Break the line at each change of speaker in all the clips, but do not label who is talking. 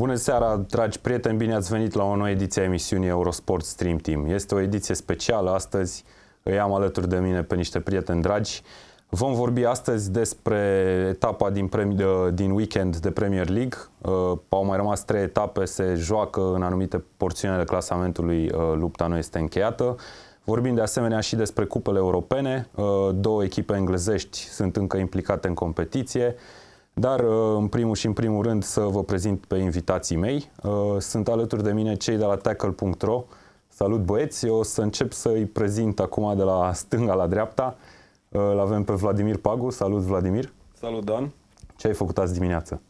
Bună seara, dragi prieteni, bine ați venit la o nouă ediție a emisiunii Eurosport Stream Team. Este o ediție specială astăzi, îi am alături de mine pe niște prieteni dragi. Vom vorbi astăzi despre etapa din, premi- din weekend de Premier League. Uh, au mai rămas trei etape, se joacă în anumite porțiuni ale clasamentului, uh, lupta nu este încheiată. Vorbim de asemenea și despre cupele europene. Uh, două echipe englezești sunt încă implicate în competiție. Dar, uh, în primul și în primul rând, să vă prezint pe invitații mei. Uh, sunt alături de mine cei de la tackle.ro. Salut băieți, eu o să încep să-i prezint acum de la stânga la dreapta. Uh, îl avem pe Vladimir Pagu. Salut Vladimir.
Salut Dan.
Ce ai făcut azi dimineață?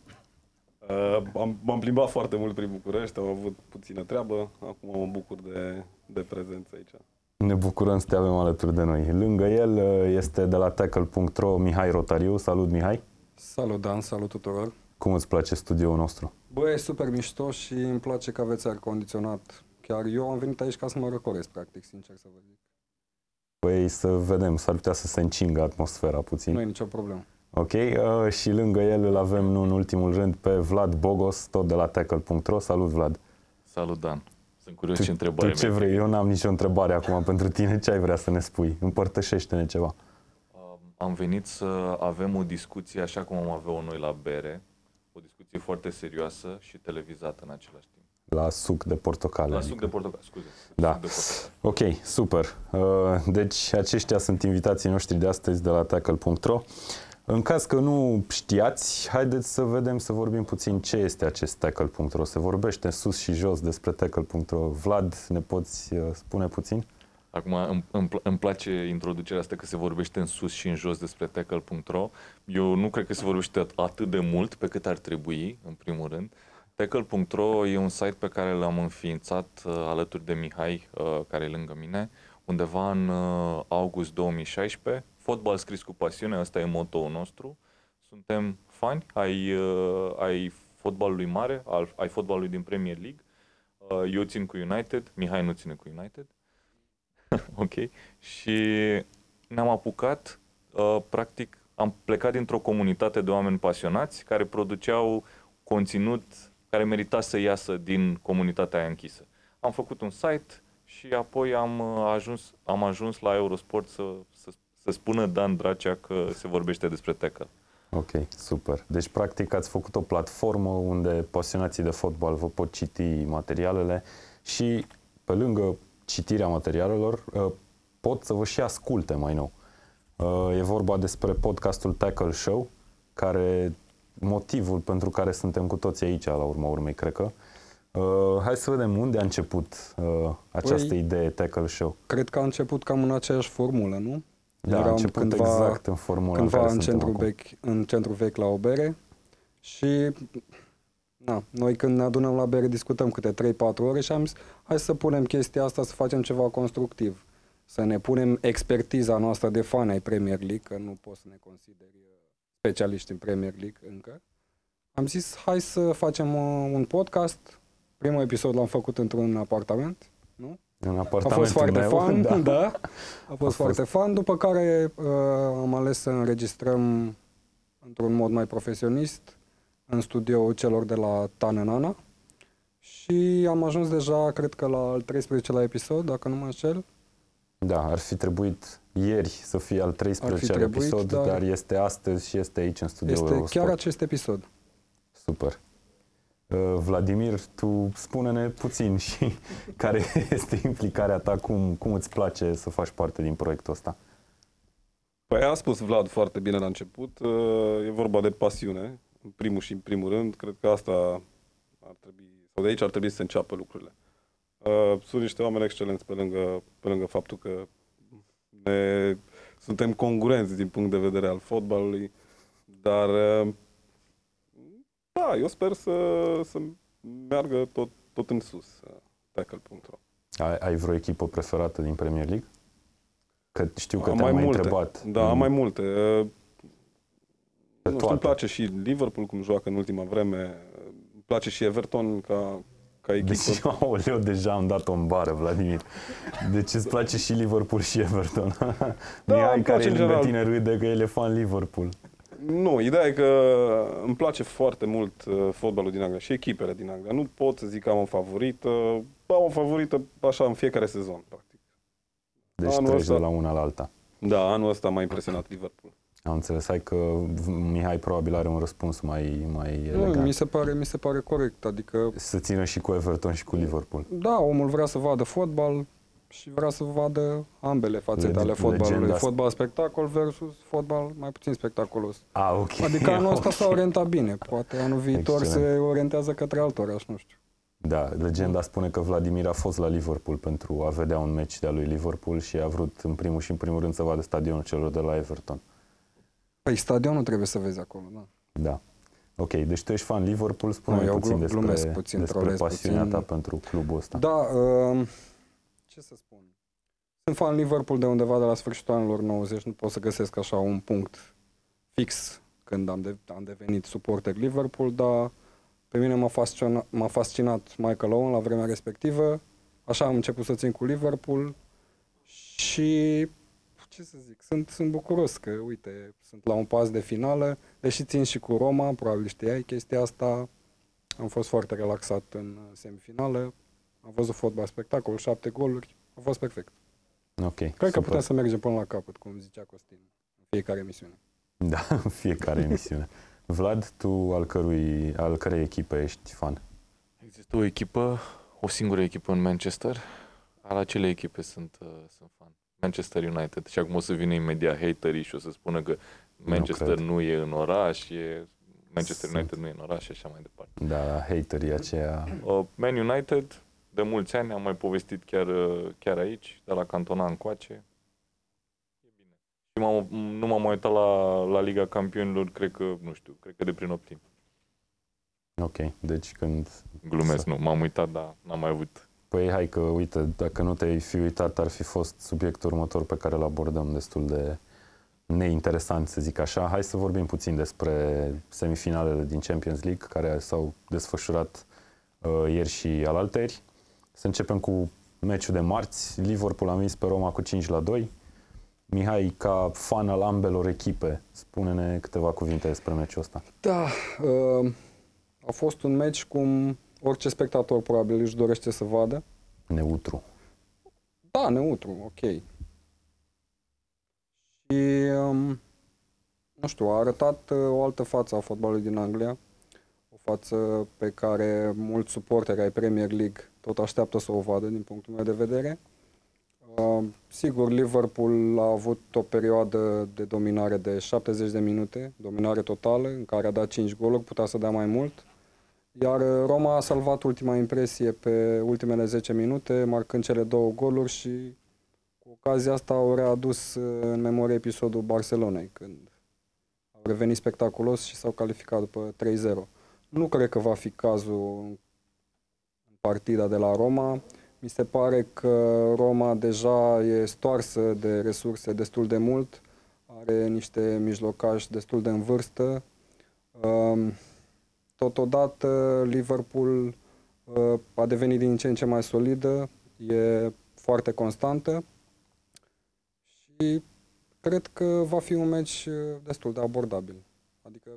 Uh, am, m-am plimbat foarte mult prin București, am avut puțină treabă, acum mă bucur de, de prezență aici.
Ne bucurăm să te avem alături de noi. Lângă el este de la tackle.ro Mihai Rotariu. Salut Mihai.
Salut Dan, salut tuturor.
Cum îți place studioul nostru?
Bă, e super mișto și îmi place că aveți aer condiționat. Chiar eu am venit aici ca să mă răcoresc, practic, sincer să vă zic.
Păi să vedem, s-ar putea să se încingă atmosfera puțin.
Nu e nicio problemă.
Ok, uh, și lângă el îl avem, nu în ultimul rând, pe Vlad Bogos, tot de la tackle.ro. Salut, Vlad!
Salut, Dan! Sunt curios
tu,
ce întrebare
Tu ce vrei? Eu n-am nicio întrebare acum pentru tine. Ce ai vrea să ne spui? Împărtășește-ne ceva.
Am venit să avem o discuție așa cum am avea-o noi la bere, o discuție foarte serioasă și televizată în același timp.
La suc de portocale.
La
adică.
suc de portocale, scuze.
Da.
Suc de portocale.
Ok, super. Uh, Deci aceștia sunt invitații noștri de astăzi de la tackle.ro. În caz că nu știați, haideți să vedem, să vorbim puțin ce este acest tackle.ro. Se vorbește în sus și jos despre tackle.ro. Vlad, ne poți uh, spune puțin?
Acum îmi, îmi, pl- îmi place introducerea asta că se vorbește în sus și în jos despre tackle.ro. Eu nu cred că se vorbește at- atât de mult pe cât ar trebui, în primul rând. Tackle.ro e un site pe care l-am înființat uh, alături de Mihai, uh, care e lângă mine, undeva în uh, august 2016. Fotbal scris cu pasiune, ăsta e motoul nostru. Suntem fani ai, uh, ai fotbalului mare, al, ai fotbalului din Premier League. Uh, eu țin cu United, Mihai nu ține cu United. ok. Și ne-am apucat, uh, practic, am plecat dintr-o comunitate de oameni pasionați care produceau conținut care merita să iasă din comunitatea aia închisă. Am făcut un site și apoi am uh, ajuns, am ajuns la Eurosport să, să, să spună Dan Dracea că se vorbește despre tackle.
Ok, super. Deci, practic, ați făcut o platformă unde pasionații de fotbal vă pot citi materialele și, pe lângă citirea materialelor, uh, pot să vă și asculte mai nou. Uh, E vorba despre podcastul Tackle Show, care motivul pentru care suntem cu toții aici, la urma urmei, cred că. Uh, hai să vedem unde a început uh, această
Păi-
idee Tackle Show.
Cred că a început cam în aceeași formulă, nu?
Da, a început exact în formula în
cândva
care
în,
suntem
centru
acum.
vechi, în centru vechi la o bere și na, noi când ne adunăm la bere discutăm câte 3-4 ore și am zis hai să punem chestia asta să facem ceva constructiv. Să ne punem expertiza noastră de fan ai Premier League, că nu poți să ne consideri uh, specialiști în Premier League încă. Am zis hai să facem uh, un podcast. Primul episod l-am făcut într-un apartament, nu?
În
A
apartamentul
fost foarte
meu,
fan,
da.
da. A fost
fost-
foarte fan, după care uh, am ales să înregistrăm într-un mod mai profesionist în studioul celor de la Tanenana și am ajuns deja, cred că la al 13-lea episod, dacă nu mă înșel.
Da, ar fi trebuit ieri să fie al 13-lea
trebuit,
episod,
dar-
dar este astăzi și este aici în studioul
Este
Eurosport.
chiar acest episod.
Super. Uh, Vladimir, tu spune-ne puțin și care este implicarea ta, cum, cum îți place să faci parte din proiectul ăsta.
Păi a spus Vlad foarte bine la început, uh, e vorba de pasiune, în primul și în primul rând, cred că asta ar trebui, sau de aici ar trebui să se înceapă lucrurile. Uh, Sunt niște oameni excelenți pe lângă, pe lângă faptul că ne, suntem concurenți din punct de vedere al fotbalului, dar uh, da, eu sper să, să meargă tot, tot în sus, uh, tackle.ro.
Ai, ai vreo echipă preferată din Premier League? Că știu că
Am
te-am mai,
multe.
întrebat.
Da, am mai multe. Uh,
Pe
nu știu,
toate.
îmi place și Liverpool cum joacă în ultima vreme. Îmi place și Everton ca, ca echipă.
Deci, aoleu, deja am dat-o în bară, Vladimir. Deci îți place și Liverpool și Everton.
Da,
Mihai,
îmi
care
place
e
în
lângă
general.
tine, râde că el e fan Liverpool.
Nu, ideea e că îmi place foarte mult uh, fotbalul din Anglia și echipele din Anglia. Nu pot să zic că am o favorită. Am o favorită așa în fiecare sezon, practic.
Deci
Anul
treci
ăsta-
de la una la alta.
Da, anul ăsta m-a impresionat Liverpool.
Am înțeles, hai că Mihai probabil are un răspuns mai, mai
Nu,
elegant.
mi se pare, mi se pare corect, adică
Să țină și cu Everton și cu Liverpool.
da, omul vrea să vadă fotbal și vrea să vadă ambele fațete
Lege-
ale fotbalului.
legenda-
Fotbal spectacol versus fotbal mai puțin spectaculos.
A, ok.
Adică anul ăsta
Ok.
s-a orientat bine. Poate anul viitor
Excelent.
se orientează către alt oraș, nu știu.
Da, legenda spune că Vladimir a fost la Liverpool pentru a vedea un meci de-a lui Liverpool și a vrut în primul și în primul rând să vadă stadionul celor de la Everton.
Păi stadionul trebuie să vezi acolo, da.
Da. Ok, deci tu ești fan Liverpool, spune
Nu, eu
puțin
glu-
despre,
glumesc puțin,
despre
trolez
pasiunea
puțin.
ta pentru clubul ăsta.
Da, uh, ce să spun. Sunt fan Liverpool de undeva de la sfârșitul anilor 90, nu pot să găsesc așa un punct fix când am, de, am devenit suporter Liverpool, dar pe mine m-a fascinat, m-a fascinat Michael Owen la vremea respectivă. Așa am început să țin cu Liverpool și ce să zic, sunt, sunt bucuros că, uite, sunt la un pas de finală, deși țin și cu Roma, probabil știai chestia asta, am fost foarte relaxat în semifinală, am văzut fotbal spectacol, șapte goluri, a fost perfect.
Ok,
Cred că
super.
putem să mergem până la capăt, cum zicea Costin, în fiecare emisiune.
Da, în fiecare emisiune. Vlad, tu al, cărui, al cărei echipe ești fan?
Există o echipă, o singură echipă în Manchester. Al acelei echipe sunt, uh, sunt fan. Manchester United. Și acum o să vină imediat haterii și o să spună că Manchester
cred.
nu, e în oraș, e Manchester
Sunt.
United nu e în oraș și așa mai departe.
Da, haterii aceia.
Uh, Man United, de mulți ani, am mai povestit chiar, uh, chiar aici, de la Cantona încoace. E bine. Și m-am, nu m-am mai uitat la, la Liga Campionilor, cred că, nu știu, cred că de prin optim.
Ok, deci când...
Glumesc,
Să-
nu, m-am uitat, dar n-am mai avut.
Păi hai că, uite, dacă nu te-ai fi uitat, ar fi fost subiectul următor pe care îl abordăm destul de neinteresant, să zic așa. Hai să vorbim puțin despre semifinalele din Champions League, care s-au desfășurat uh, ieri și alalteri. Să începem cu meciul de marți. Liverpool a învins pe Roma cu 5 la 2. Mihai, ca fan al ambelor echipe, spune-ne câteva cuvinte despre meciul ăsta.
Da, uh, a fost un meci cum orice spectator probabil își dorește să vadă.
Neutru.
Da, neutru, ok. Și, um, nu știu, a arătat uh, o altă față a fotbalului din Anglia, o față pe care mulți suporteri ai Premier League tot așteaptă să o vadă din punctul meu de vedere. Uh, sigur, Liverpool a avut o perioadă de dominare de 70 de minute, dominare totală, în care a dat 5 goluri, putea să dea mai mult. Iar uh, Roma a salvat ultima impresie pe ultimele 10 minute, marcând cele două goluri și cu ocazia asta au readus uh, în memorie episodul Barcelonei, când au revenit spectaculos și s-au calificat după 3-0. Nu cred că va fi cazul în partida de la Roma. Mi se pare că Roma deja e stoarsă de resurse destul de mult, are niște mijlocași destul de în vârstă. Um, Totodată Liverpool uh, a devenit din ce în ce mai solidă, e foarte constantă și cred că va fi un meci uh, destul de abordabil. Adică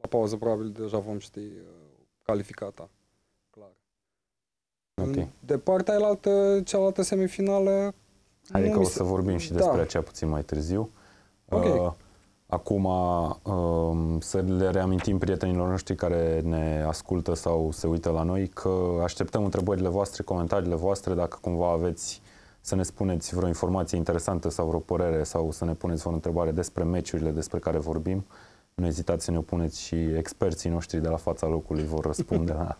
la pauză probabil deja vom ști uh, calificata, clar.
Ok.
De partea cealaltă, cealaltă semifinală
Hai
nu
că
mi
o
se-
să vorbim și despre
da.
aceea puțin mai târziu.
Ok.
Uh, acum, uh, să le reamintim prietenilor noștri care ne ascultă sau se uită la noi că așteptăm întrebările voastre, comentariile voastre, dacă cumva aveți să ne spuneți vreo informație interesantă sau vreo părere sau să ne puneți vreo întrebare despre meciurile despre care vorbim. Nu ezitați să ne o puneți și experții noștri de la fața locului vor răspunde la,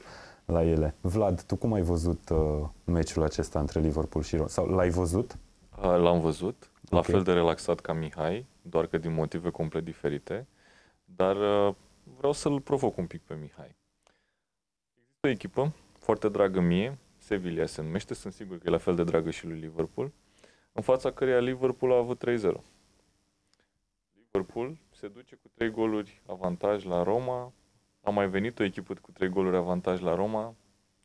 la ele. Vlad, tu cum ai văzut uh, meciul acesta între Liverpool și Roma? Sau l-ai văzut?
Uh, L-am văzut, la
Ok.
fel de relaxat ca Mihai, doar că din motive complet diferite, dar uh, vreau să-l provoc un pic pe Mihai. Există o echipă foarte dragă mie, Sevilla se numește, sunt sigur că e la fel de dragă și lui Liverpool, în fața căreia Liverpool a avut 3-0. Liverpool se duce cu 3 goluri avantaj la Roma, a mai venit o echipă cu 3 goluri avantaj la Roma,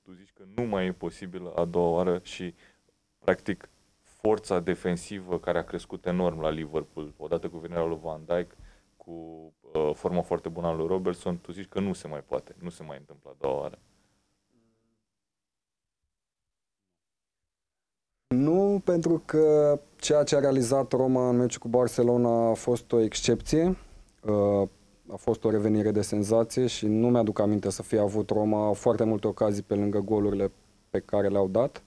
tu zici că nu mai e posibil a doua oară și practic forța defensivă care a crescut enorm la Liverpool, odată cu venirea lui Van Dijk, cu uh, forma foarte bună a lui Robertson, tu zici că nu se mai poate, nu se mai întâmplă a doua oară.
Nu, pentru că ceea ce a realizat Roma în meciul cu Barcelona a fost o excepție. Uh, a fost o revenire de senzație și nu mi-aduc aminte să fie avut Roma foarte multe ocazii pe lângă golurile pe care le-au dat.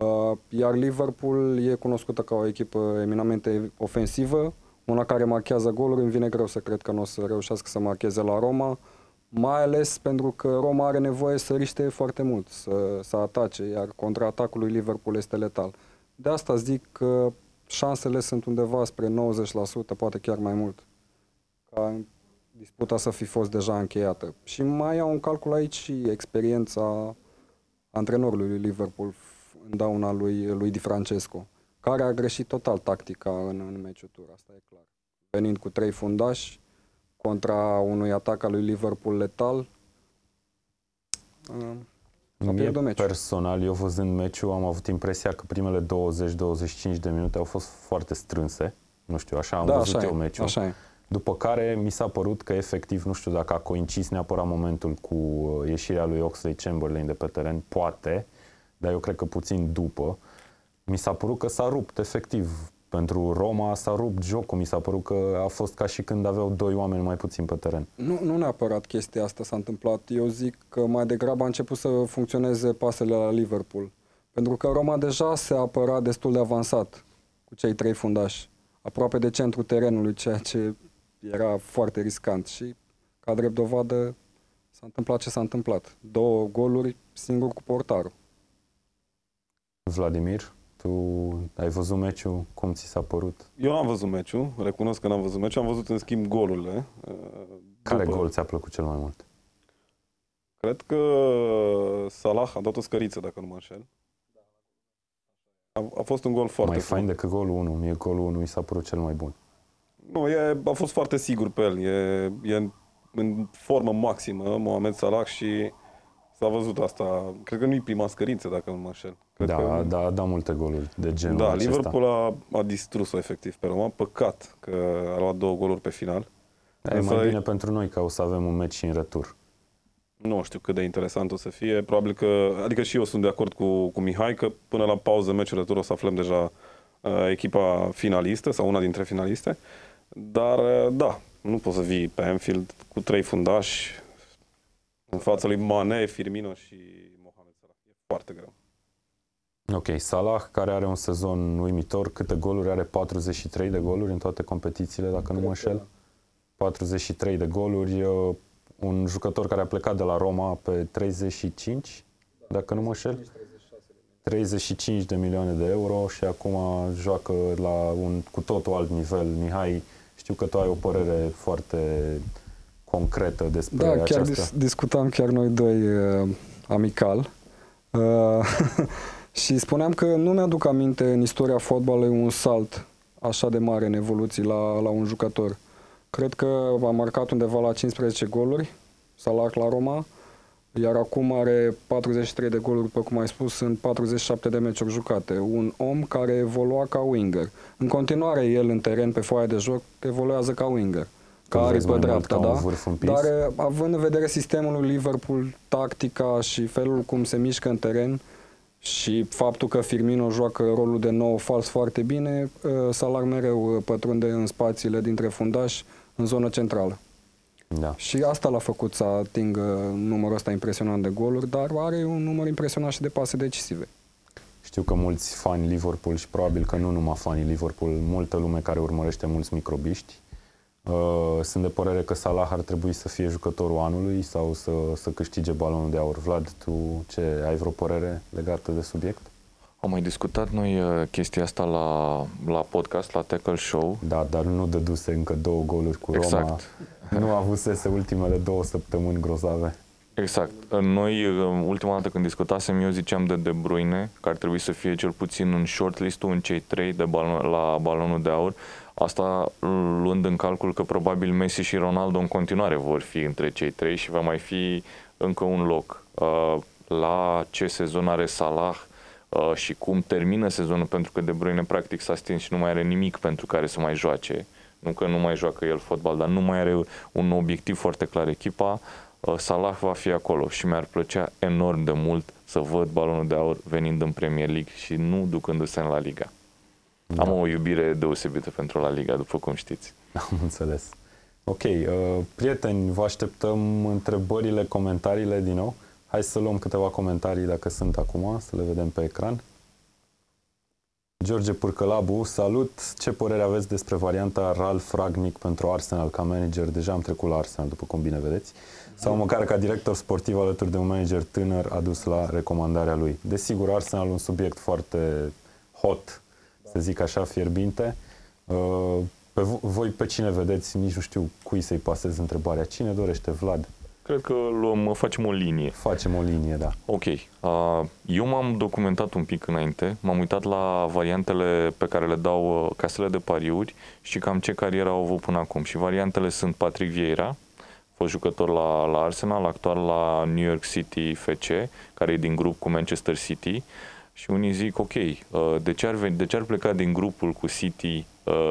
Uh, iar Liverpool e cunoscută ca o echipă eminamente ofensivă, una care marchează goluri, îmi vine greu să cred că nu o să reușească să marcheze la Roma, mai ales pentru că Roma are nevoie să riște foarte mult, să, să atace, iar contraatacul lui Liverpool este letal. De asta zic că șansele sunt undeva spre 90%, poate chiar mai mult, ca disputa să fi fost deja încheiată. Și mai au un calcul aici și experiența antrenorului lui Liverpool în dauna lui, lui Di Francesco, care a greșit total tactica în, în meciul tur, asta e clar. Venind cu trei fundași contra unui atac al lui Liverpool letal, uh, a
Mie
pierdut meciul.
personal, eu văzând meciul, am avut impresia că primele 20-25 de minute au fost foarte strânse. Nu știu, așa am
da,
văzut
așa
eu
e,
meciul.
așa e.
După care mi s-a părut că efectiv, nu știu dacă a coincis neapărat momentul cu uh, ieșirea lui Oxley Chamberlain de pe teren, poate, dar eu cred că puțin după. Mi s-a părut că s-a rupt, efectiv. Pentru Roma s-a rupt jocul, mi s-a părut că a fost ca și când aveau doi oameni mai puțin pe teren.
Nu, nu neapărat chestia asta s-a întâmplat. Eu zic că mai degrabă a început să funcționeze pasele la Liverpool. Pentru că Roma deja se apăra destul de avansat cu cei trei fundași, aproape de centrul terenului, ceea ce era foarte riscant. Și, ca drept dovadă, s-a întâmplat ce s-a întâmplat. Două goluri, singur cu portarul.
Vladimir, tu ai văzut meciul, cum ți s-a părut?
Eu n-am văzut meciul, recunosc că n-am văzut meciul, am văzut în schimb golurile. uh,
Care
după.
gol ți-a plăcut cel mai mult?
Cred că Salah a dat o scăriță, dacă nu mă înșel. A, a fost un gol foarte
mai
frumos.
fain decât golul 1. Mie golul 1 mi s-a părut cel mai bun.
Nu, e, a fost foarte sigur pe el. E, e în, în formă maximă, Mohamed Salah și s-a văzut asta. Cred că nu-i prima scărință, dacă nu mă înșel. Cred
da,
că,
da, a dat multe goluri de genul
da,
acesta.
Liverpool a, a distrus-o efectiv pe Roma. Păcat că a luat două goluri pe final.
E
Însă-
mai bine pentru noi că o să avem un meci și în retur.
Nu știu cât de interesant o să fie. Probabil că, adică și eu sunt de acord cu, cu Mihai că până la pauză meciul retur o să aflăm deja uh, echipa finalistă sau una dintre finaliste. Dar uh, da, nu poți să vii pe Anfield cu trei fundași în fața lui Mane, Firmino și Mohamed Salah. E foarte greu.
Ok, Salah, care are un sezon uimitor, câte goluri are? 43 de goluri în toate competițiile, dacă nu mă înșel. 43 de goluri, uh, un jucător care a plecat de la Roma pe 35, dacă nu mă înșel. 35 de milioane de euro și acum joacă la un cu totul alt nivel. Mihai, știu că tu ai o părere foarte concretă despre
Da, chiar
aceasta.
dis- discutam chiar noi doi uh, amical uh, și spuneam că nu mi-aduc aminte în istoria fotbalului un salt așa de mare în evoluții la, la un jucător. Cred că a marcat undeva la 15 goluri, Salah la Roma, iar acum are 43 de goluri, după cum ai spus, în 47 de meciuri jucate. Un om care evolua ca winger. În continuare, el în teren, pe foaia de joc, evoluează ca winger.
Că
Ca
vezi
aripă
mai mult
dreaptă,
ca un
da?
vârf împins?
Dar uh, având în vedere sistemul lui Liverpool, tactica și felul cum se mișcă în teren și faptul că Firmino joacă rolul de nou fals foarte bine, uh, Salah mereu uh, pătrunde în spațiile dintre fundași în zonă centrală.
Da.
Și asta l-a făcut să atingă numărul ăsta impresionant de goluri, dar are un număr impresionant și de pase decisive.
Știu că mulți fani Liverpool și probabil că nu numai fanii Liverpool, multă lume care urmărește mulți microbiști, uh, sunt de părere că Salah ar trebui să fie jucătorul anului sau să, să câștige balonul de aur. Vlad, tu ce, ai vreo părere legată de subiect?
Am mai discutat noi uh, chestia asta la, la podcast, la Tackle Show.
Da, dar nu dăduse încă două goluri cu Roma.
Exact.
Nu avusese ultimele două săptămâni grozave.
Exact. Noi, uh, ultima dată când discutasem, eu ziceam de De Bruyne, că ar trebui să fie cel puțin în shortlist-ul în cei trei de balon, la balonul de aur. Asta luând în calcul că probabil Messi și Ronaldo în continuare vor fi între cei trei și va mai fi încă un loc. Uh, La ce sezon are Salah uh, și cum termină sezonul, pentru că De Bruyne practic s-a stins și nu mai are nimic pentru care să mai joace. Nu că nu mai joacă el fotbal, dar nu mai are un obiectiv foarte clar echipa. Uh, Salah va fi acolo și mi-ar plăcea enorm de mult să văd balonul de aur venind în Premier League și nu ducându-se în La Liga. Da. Am o iubire deosebită pentru La Liga, după cum știți.
Am înțeles. Ok, uh, prieteni, vă așteptăm întrebările, comentariile din nou. Hai să luăm câteva comentarii dacă sunt acum, să le vedem pe ecran. George Purcălabu, salut! Ce părere aveți despre varianta Ralf Ragnic pentru Arsenal ca manager? Deja am trecut la Arsenal, după cum bine vedeți. Sau măcar ca director sportiv alături de un manager tânăr adus la recomandarea lui. Desigur, Arsenal un subiect foarte hot, să zic așa, fierbinte. Uh, pe voi pe cine vedeți? Nici nu știu cui să-i pasez întrebarea. Cine dorește? Vlad?
Cred că luăm, facem o linie.
Facem o linie, da.
Ok. Uh, eu m-am documentat un pic înainte, m-am uitat la variantele pe care le dau uh, casele de pariuri și cam ce carieră au avut până acum. Și variantele sunt Patrick Vieira, fost jucător la, la Arsenal, actual la New York City FC, care e din grup cu Manchester City. Și unii zic, ok, uh, de ce ar, de ce ar pleca din grupul cu City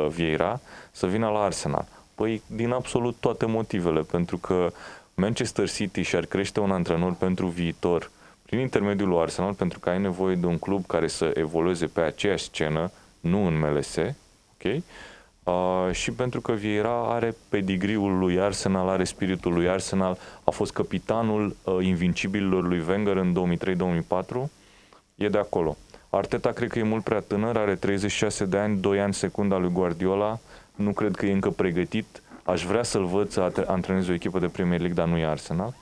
Vieira să vină la Arsenal? Păi din absolut toate motivele, pentru că Manchester City și-ar crește un antrenor pentru viitor prin intermediul lui Arsenal, pentru că ai nevoie de un club care să evolueze pe aceeași scenă, nu în MLS, ok? Uh, și pentru că Vieira are pedigriul lui Arsenal, are spiritul lui Arsenal, a fost capitanul uh, invincibililor lui Wenger în 2003-2004, e de acolo. Arteta cred că e mult prea tânăr, are 36 de ani, 2 ani secunda lui Guardiola, nu cred că e încă pregătit Aș vrea să-l văd să antreneze o echipă de Premier League, dar nu e Arsenal.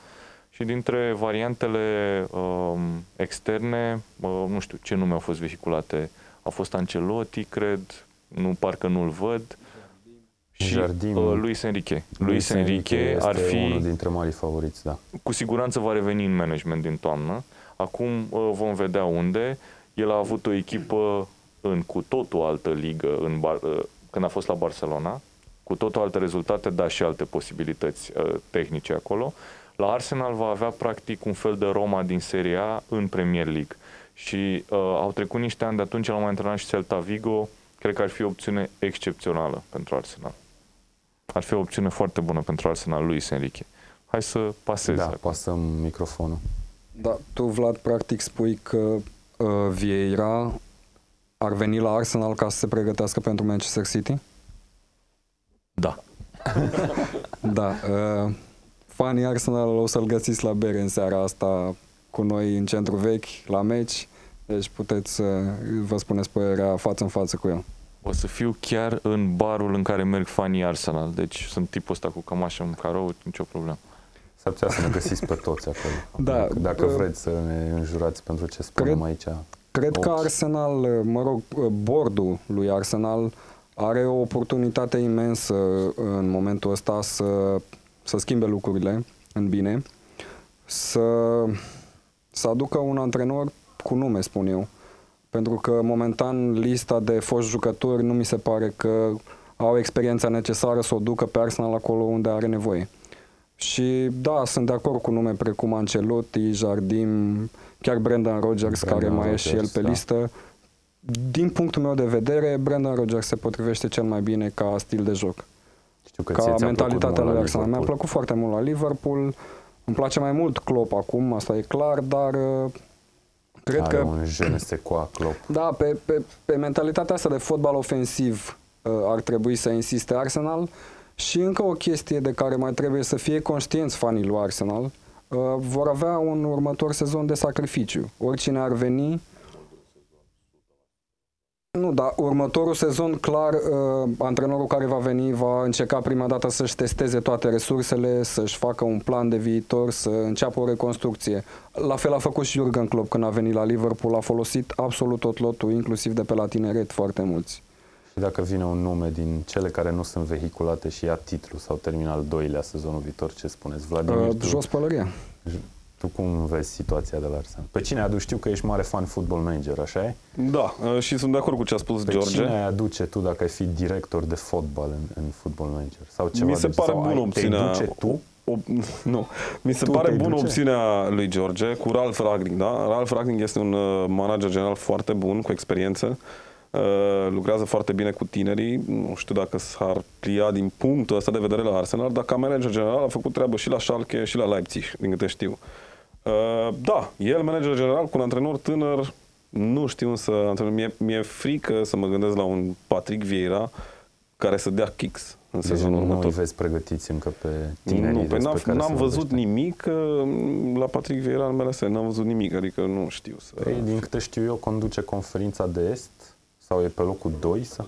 Și dintre variantele um, externe, uh, nu știu ce nume au fost vehiculate. A fost Ancelotti, cred, nu parcă nu-l văd. Și Jardim, uh, Luis Enrique. Luis Enrique ar fi
unul dintre marii favoriți, da.
Cu siguranță va reveni în management din toamnă. Acum uh, vom vedea unde. El a avut o echipă în cu totul altă ligă în Bar- uh, când a fost la Barcelona cu totul alte rezultate, dar și alte posibilități uh, tehnice acolo. La Arsenal va avea practic un fel de Roma din Serie A în Premier League. Și uh, au trecut niște ani de atunci, l-am mai antrenat și Celta Vigo, cred că ar fi o opțiune excepțională pentru Arsenal. Ar fi o opțiune foarte bună pentru Arsenal, lui Enrique. Hai să pasezi.
Da, pasăm microfonul.
Da, tu, Vlad, practic spui că uh, Vieira ar veni la Arsenal ca să se pregătească pentru Manchester City?
Da.
da. Uh, fanii Arsenal o să-l găsiți la bere în seara asta cu noi în centru vechi, la meci. Deci puteți să vă spuneți părerea față în față cu el.
O să fiu chiar în barul în care merg fanii Arsenal. Deci sunt tipul ăsta cu cămașă în carou, nicio problemă.
S-ar putea să ne găsiți pe toți acolo. Da, dacă, dacă uh, vreți să ne înjurați pentru ce spunem cred, aici.
Cred că Arsenal, mă rog, bordul lui Arsenal are o oportunitate imensă în momentul ăsta să, să schimbe lucrurile în bine, să, să aducă un antrenor cu nume, spun eu. Pentru că momentan lista de foști jucători nu mi se pare că au experiența necesară să o ducă pe Arsenal acolo unde are nevoie. Și da, sunt de acord cu nume precum Ancelotti, Jardim, chiar Brendan Rodgers, Brendan care mai Rodgers, e și el pe da. listă din punctul meu de vedere, Brandon Rodgers se potrivește cel mai bine ca stil de joc.
Știu că
ca mentalitatea lui Arsenal. Mi-a plăcut foarte mult la Liverpool. Îmi place mai mult Klopp acum, asta e clar, dar uh, cred
Are
că...
un je cu Klopp.
Da, pe, pe, pe mentalitatea asta de fotbal ofensiv uh, ar trebui să insiste Arsenal și încă o chestie de care mai trebuie să fie conștienți fanii lui Arsenal, uh, vor avea un următor sezon de sacrificiu. Oricine ar veni, nu, dar următorul sezon, clar, uh, antrenorul care va veni va încerca prima dată să-și testeze toate resursele, să-și facă un plan de viitor, să înceapă o reconstrucție. La fel a făcut și Jurgen Klopp când a venit la Liverpool, a folosit absolut tot lotul, inclusiv de pe la tineret, foarte mulți.
Și dacă vine un nume din cele care nu sunt vehiculate și ia titlu sau terminal al doilea sezonul viitor, ce spuneți? Vladimir, uh,
jos pălăria.
Tu cum vezi situația de la Arsenal? Pe cine aduci? Știu că ești mare fan football manager, așa e?
Da, uh, și sunt de acord cu ce a spus
Pe
George.
cine ai aduce tu dacă ai fi director de fotbal în, în football manager? Sau ceva
Mi se
de,
pare
sau
bună
ai,
opțiunea.
Te duce tu?
O, nu. Mi se
Tu
pare
te
bună
duce?
opțiunea lui George cu Ralf Ragnick, da? Ralf Ragnick este un uh, manager general foarte bun, cu experiență. Uh, lucrează foarte bine cu tinerii. Nu știu dacă s-ar plia din punctul ăsta de vedere la Arsenal, dar ca manager general a făcut treabă și la Schalke și la Leipzig, din câte știu. Uh, da, el manager general cu un antrenor tânăr, nu știu însă, antrenor, mi-e, mi-e frică să mă gândesc la un Patrick Vieira care să dea kicks în
Deci
sezonul
nu
următor.
îi vezi pregătiți încă pe tinerii
Nu, pe
despre
n-am,
care
n-am
se
văzut
vorbește.
nimic uh, la Patrick Vieira în MLS, n-am văzut nimic, adică nu știu să...
Ei, din câte știu eu, conduce conferința de est sau e pe locul 2? Sau?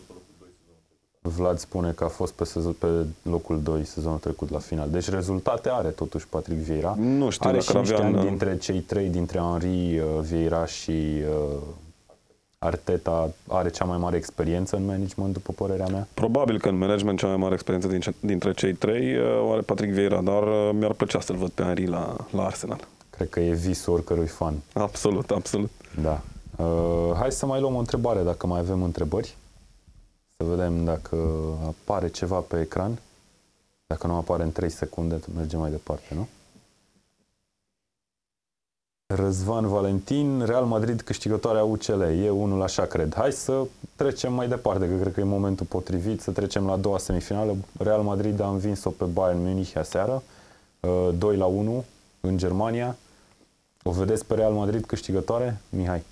Vlad spune că a fost pe, sezon, pe locul 2 sezonul trecut la final. Deci rezultate are totuși Patrick Vieira.
Nu știu
are
dacă
și
ar
niște
avea
ani
în-
dintre cei trei, dintre Henri, uh, Vieira și uh, Arteta, are cea mai mare experiență în management, după părerea mea.
Probabil că în management cea mai mare experiență din, ce- dintre cei trei uh, o are Patrick Vieira, dar uh, mi-ar plăcea să-l văd pe Henry la, la Arsenal.
Cred că e visul oricărui fan.
Absolut, absolut.
Da. Uh, hai să mai luăm o întrebare, dacă mai avem întrebări. Să vedem dacă apare ceva pe ecran. Dacă nu apare în 3 secunde, mergem mai departe, nu? Răzvan Valentin, Real Madrid câștigătoarea UCL. E unul așa, cred. Hai să trecem mai departe, că cred că e momentul potrivit să trecem la a doua semifinală. Real Madrid a învins-o pe Bayern Munich aseară, uh, 2 la 1 în Germania. O vedeți pe Real Madrid câștigătoare? Mihai.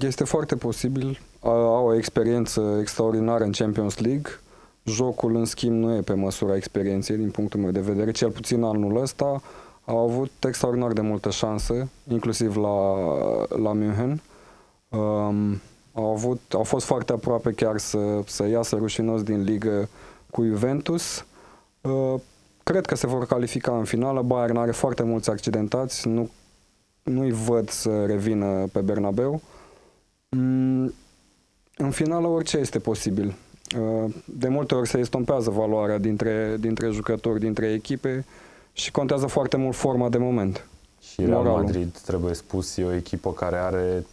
Este foarte posibil. A- Au o experiență extraordinară în Champions League. Jocul, în schimb, nu e pe măsura experienței, din punctul meu de vedere. Cel puțin anul ăsta au avut extraordinar de multă șansă, inclusiv la, la München. Um, au, avut, au fost foarte aproape chiar să, să iasă rușinos din ligă cu Juventus. Uh, cred că se vor califica în finală. Bayern are foarte mulți accidentați. Nu, nu-i văd să revină pe Bernabeu. Mm, în finală orice este posibil. Uh, De multe ori se estompează valoarea dintre, dintre jucători, dintre echipe și contează foarte mult forma de moment.
Și Real
Moralul.
Madrid, trebuie spus, e o echipă care are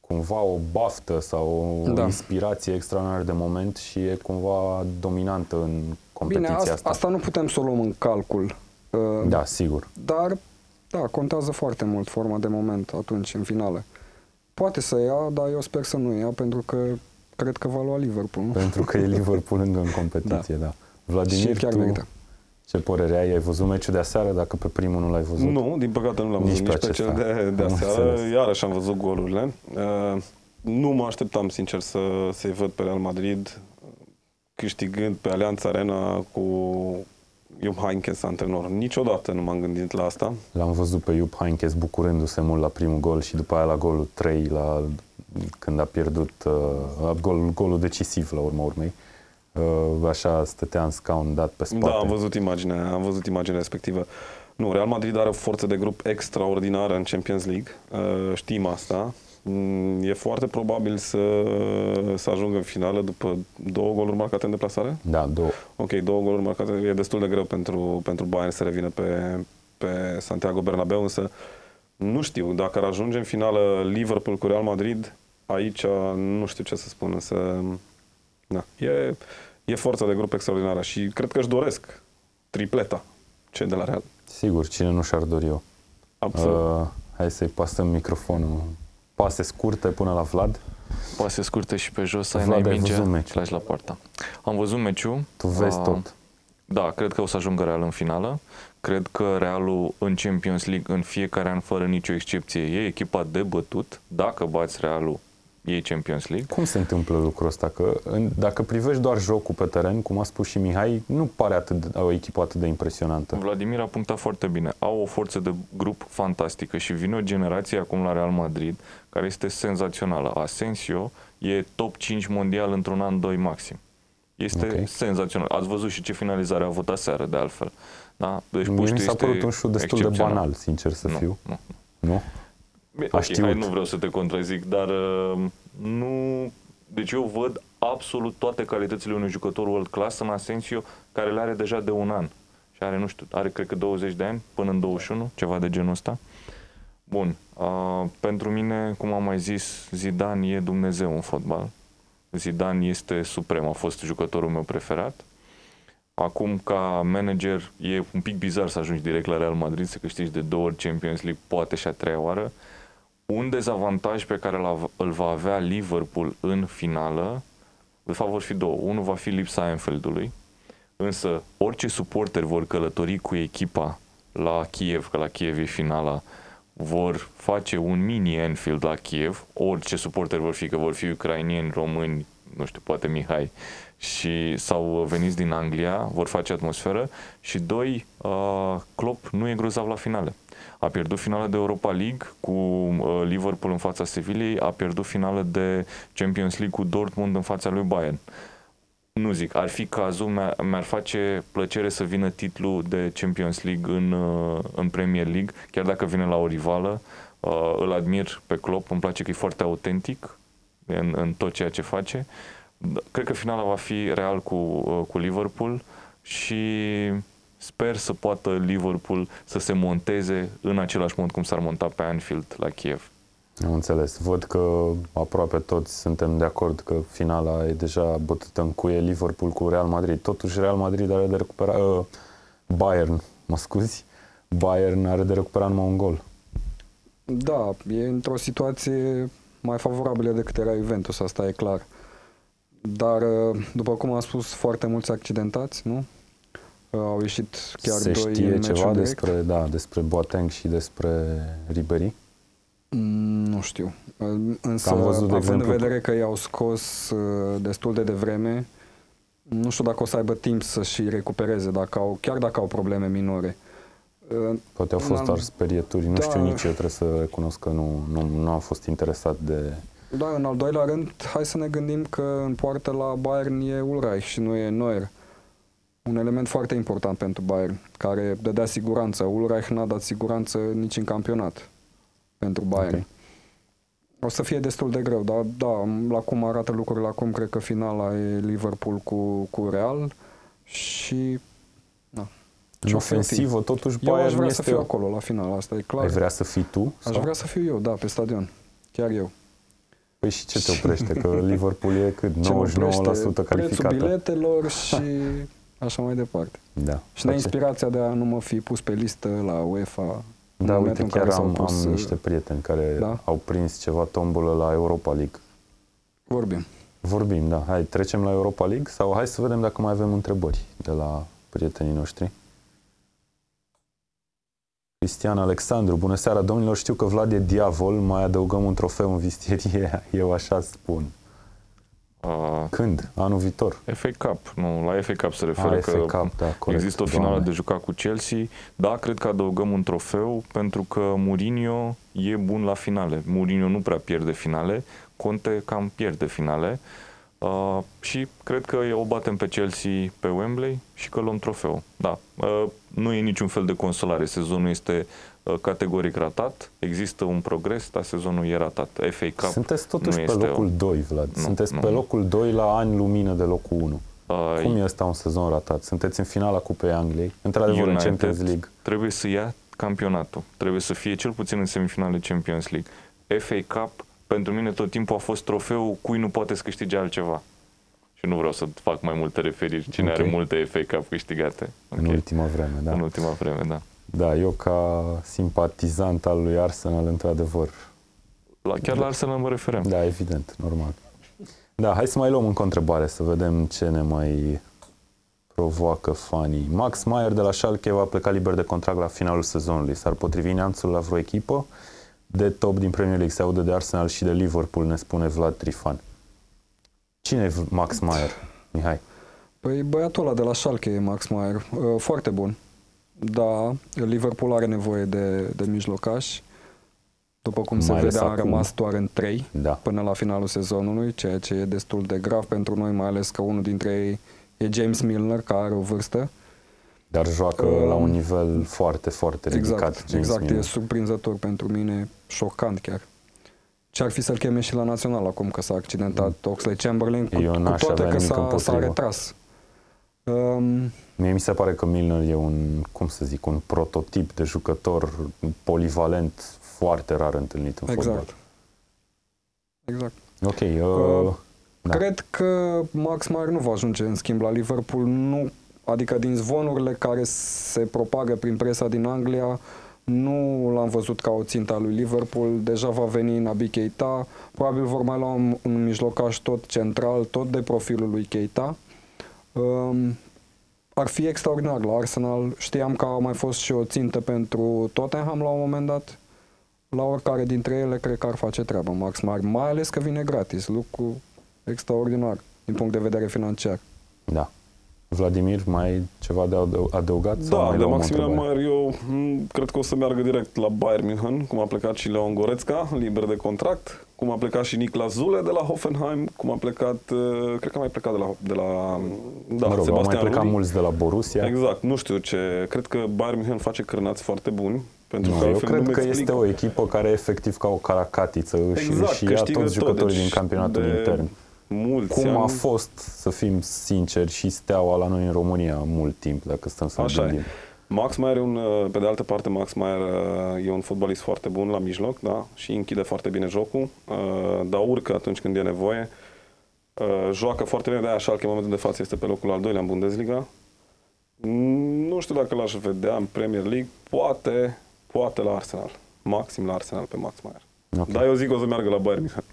cumva o baftă sau o
Da.
inspirație extraordinară de moment și e cumva dominantă în competiția
Bine, asta,
asta.
asta nu putem să o luăm în calcul. Uh,
Da, sigur.
Dar, da, contează foarte mult forma de moment atunci, în finală. Poate să ia, dar eu sper să nu ia, pentru că cred că va lua Liverpool. nu?
Pentru că e Liverpool încă în competiție, da. Vladimir,
Și chiar
tu
merită.
ce părere ai? Ai văzut meciul de aseară? Dacă pe primul nu l-ai văzut?
Nu, din păcate nu l-am
Nici
văzut
pe
nici pe cel
acesta.
de, de
Am
aseară.
înțeles.
Iarăși am văzut golurile. Uh, nu mă așteptam, sincer, să, să-i văd pe Real Madrid uh, câștigând pe Allianz Arena cu Jupp Heynckes antrenor. Niciodată nu m-am gândit la asta.
L-am văzut pe Jupp Heynckes bucurându-se mult la primul gol și după aia la golul 3, la, când a pierdut uh, gol, golul decisiv la urma urmei. Uh, așa stătea în scaun dat pe spate.
Da, am văzut imaginea, am văzut imaginea respectivă. Nu, Real Madrid are o forță de grup extraordinară în Champions League. Uh, știm asta. Mm, E foarte probabil să, să ajungă în finală după două goluri marcate în deplasare.
Da, două.
Ok, două goluri marcate. E destul de greu pentru, pentru Bayern să revină pe, pe Santiago Bernabeu, însă nu știu, dacă ar ajunge în finală Liverpool cu Real Madrid, aici nu știu ce să spun, însă na, e, e forța de grup extraordinară și cred că își doresc tripleta cei de la Real.
Sigur, cine nu și-ar dori eu.
Absolut. Uh,
Uh, hai să-i pasăm microfonul. Pase scurte până la Vlad.
Pase scurte și pe jos, ai
Vlad,
n-ai
ai
mingea,
văzut meciul.
lași la poarta. Am văzut meciul.
Tu vezi
Ah,
tot.
Da, cred că o să ajungă Real în finală. Cred că Realul în Champions League în fiecare an, fără nicio excepție, e echipa de bătut. Dacă bați Realul, e Champions League.
Cum se întâmplă lucrul ăsta? Că în, dacă privești doar jocul pe teren, cum a spus și Mihai, nu pare atât, de- o echipă atât de impresionantă.
Vladimir a punctat foarte bine. Au o forță de grup fantastică și vine o generație acum la Real Madrid care este senzațională. Asensio e top 5 mondial într-un an, doi maxim. Este
Ok.
senzațional. Ați văzut și ce finalizare a avut aseară, de altfel. Da? Deci
Mie
puștiu
mi s-a
este
părut un șut destul de
excepțional.
banal, sincer să
Nu,
fiu.
nu.
Nu?
Bine,
A
ok,
știut.
hai, nu vreau să te contrazic, dar uh, nu... Deci eu văd absolut toate calitățile unui jucător world class în Asensio, care le are deja de un an. Și are, nu știu, are cred că 20 de ani, până în 21, ceva de genul ăsta. Bun, uh, pentru mine, cum am mai zis, Zidane e Dumnezeu în fotbal. Zidane este suprem, a fost jucătorul meu preferat. Acum, ca manager, e un pic bizar să ajungi direct la Real Madrid, să câștigi de două ori Champions League, poate și a treia oară. un dezavantaj pe care îl- îl va avea Liverpool în finală, de fapt vor fi două. Unul va fi lipsa Anfieldului, însă orice suporteri vor călători cu echipa la Kiev, că la Kiev e finala, vor face un mini Anfield la Kiev, orice suporteri vor fi, că vor fi ucrainieni, români, nu știu, poate Mihai, și sau veniți din Anglia, vor face atmosferă și doi, uh, Klopp nu e grozav la finale. A pierdut finala de Europa League cu uh, Liverpool în fața Sevillei, a pierdut finală de Champions League cu Dortmund în fața lui Bayern. Nu zic, ar fi cazul, mi-ar, mi-ar face plăcere să vină titlul de Champions League în, uh, în Premier League, chiar dacă vine la o rivală. Uh, îl admir pe Klopp, îmi place că e foarte autentic în, în tot ceea ce face. D- Cred că finala va fi real cu, uh, cu Liverpool și sper să poată Liverpool să se monteze în același mod cum s-ar monta pe Anfield la Kiev.
Am înțeles. Văd că aproape toți suntem de acord că finala e deja bătută în cuie Liverpool cu Real Madrid. Totuși Real Madrid are de recuperat... Uh, Bayern, mă scuzi. Bayern are de recuperat numai un gol.
Da, e într-o situație mai favorabilă decât era Juventus, asta e clar. Dar, uh, după cum am spus, foarte mulți accidentați, nu? Uh, Au ieșit chiar
Se
doi
știe
în
ceva
meciul direct.
despre, da, despre Boateng și despre Ribery?
Mm, Nu știu. Uh, Însă,
Că am văzut, de
având
exemplu,
în vedere că i-au scos uh, destul de devreme, nu știu dacă o să aibă timp să-și recupereze, dacă au, chiar dacă au probleme minore. Uh,
Poate au
În
fost
al-
doar sperieturi. Nu
Da.
știu nici eu, trebuie să recunosc că nu, nu, nu am fost interesat de...
Da, în al doilea rând, hai să ne gândim că în poartă la Bayern e Ulreich și nu e Neuer. Un element foarte important pentru Bayern, care dădea siguranță. Ulreich n-a dat siguranță nici în campionat pentru Bayern.
Ok.
O să fie destul de greu, dar da, la cum arată lucrurile acum, cred că finala e Liverpool cu, cu Real și... Da.
În
Ce-o fi
ofensivă, totuși
Eu aș
Bayern
vrea
este...
să fiu acolo la final, asta e clar.
Ai vrea să fii tu?
Aș vrea să fiu eu, da, pe stadion. Chiar eu.
Păi și ce te oprește? Că Liverpool e cât? 99%
Ce mă oprește? Prețul
calificată.
biletelor și așa mai departe.
Da.
Și neinspirația de a nu mă fi pus pe listă la UEFA. În
Da,
momentul
uite,
în
chiar
care s-au
am,
pus,
am
uh,
niște prieteni care
Da?
au prins ceva tombolă la Europa League.
Vorbim.
Vorbim, da. Hai, trecem la Europa League sau hai să vedem dacă mai avem întrebări de la prietenii noștri. Cristian Alexandru, bună seara domnilor, știu că Vlad e diavol, mai adăugăm un trofeu în vistierie, eu așa spun.
Uh,
Când? Anul viitor.
FA Cup, nu, la FA Cup se referă
Ah,
că
FA Cup, da, corect.
există o finală
Doamne.
de jucat cu Chelsea. Da, cred că adăugăm un trofeu pentru că Mourinho e bun la finale. Mourinho nu prea pierde finale, Conte cam pierde finale. Uh, și cred că o batem pe Chelsea pe Wembley și că luăm trofeu. Da, uh, nu e niciun fel de consolare. Sezonul este uh, categoric ratat. Există un progres, dar sezonul e ratat. FA Cup
Sunteți totuși
nu
pe
este
locul 2, Vlad.
Nu,
Sunteți
nu.
pe locul 2 la ani lumină de locul 1.
Uh,
Cum e ăsta un sezon ratat? Sunteți în finala Cupei Angliei, într-adevăr în
United
Champions League.
trebuie să ia campionatul. Trebuie să fie cel puțin în semifinale Champions League. FA Cup, pentru mine tot timpul a fost trofeu cui nu poate să câștige altceva. Și nu vreau să fac mai multe referiri. Cine
Ok.
are multe FA Cup câștigate.
În
Ok.
ultima vreme, da.
În ultima vreme, da.
Da, eu ca simpatizant al lui Arsenal, într-adevăr.
La, chiar la Arsenal mă refeream.
Da, evident, normal. Da, hai să mai luăm încă o întrebare, să vedem ce ne mai provoacă fanii. Max Mayer de la Schalke va pleca liber de contract la finalul sezonului. S-ar potrivi neamțul la vreo echipă? De top din Premier League se aude de Arsenal și de Liverpool, ne spune Vlad Trifan. Cine e Max Mayer, Mihai?
Păi băiatul ăla de la Schalke e Max Meyer, uh, foarte bun. Da, Liverpool are nevoie de, de mijlocași. După cum se
Mai ales
vede, a
acum.
rămas doar în 3
Da.
până la finalul sezonului, ceea ce e destul de grav pentru noi, mai ales că unul dintre ei e James Milner, care are o vârstă.
Dar joacă
Um,
la un nivel foarte, foarte ridicat.
Exact,
James
exact, e
Milner.
surprinzător pentru mine, șocant chiar. Ce ar fi să-l cheme și la național acum că s-a accidentat Oxley Chamberlain, cu,
Eu
cu
n-aș
toate
avea
că
nimic
s-a, s-a
împotrivă.
retras. Um,
Mie mi se pare că Milner e un, cum să zic, un prototip de jucător polivalent foarte rar întâlnit în
exact.
fotbal.
Exact.
Ok, uh,
Uh,
Da.
Cred că Max Meyer nu va ajunge în schimb la Liverpool, nu, adică din zvonurile care se propagă prin presa din Anglia, Nu l-am văzut ca o țintă a lui Liverpool, deja va veni Naby Keita, probabil vor mai lua un, un mijlocaș tot central, tot de profilul lui Keita. Um, ar fi extraordinar la Arsenal. Știam că a mai fost și o țintă pentru Tottenham la un moment dat. La oricare dintre ele, cred că ar face treabă Max Mar, mai ales că vine gratis, lucru extraordinar din punct de vedere financiar.
Da. Vladimir, mai ai ceva de adău- adăugat? sau
Da,
mai
de
luăm o
Maximilian
întrebare?
Maier, eu m, cred că o să meargă direct la Bayern München, cum a plecat și Leon Goretzka, liber de contract, cum a plecat și Niklas Zule de la Hoffenheim, cum a plecat, uh, cred că a mai plecat de la, de la da,
mă rog, au mai
Sebastian
plecat
Rudi.
mulți de la Borussia.
Exact, nu știu ce, cred că Bayern München face cârnați foarte buni, pentru
Nu,
că
eu
altfel
cred
nu
că
explic.
este o echipă care efectiv ca o caracatiță și
Exact,
și ia
câștigă
toți
tot,
jucătorii
deci
din campionatul
de
intern.
Mulți
Cum a
ani.
fost, să fim sinceri, și steaua la noi în România mult timp, dacă stăm să ne
Așa e.
gândim.
Max Maier, e un, uh, pe de altă parte, Max Maier uh, e un fotbalist foarte bun la mijloc, da? Și închide foarte bine jocul, uh, dar urcă atunci când e nevoie. Uh, Joacă foarte bine, de-aia Schalke în momentul de față este pe locul al doilea în Bundesliga. Mm, Nu știu dacă l-aș vedea în Premier League, poate, poate la Arsenal. Maxim la Arsenal pe Max Maier.
Ok.
Dar eu zic că o să meargă la Bayern München.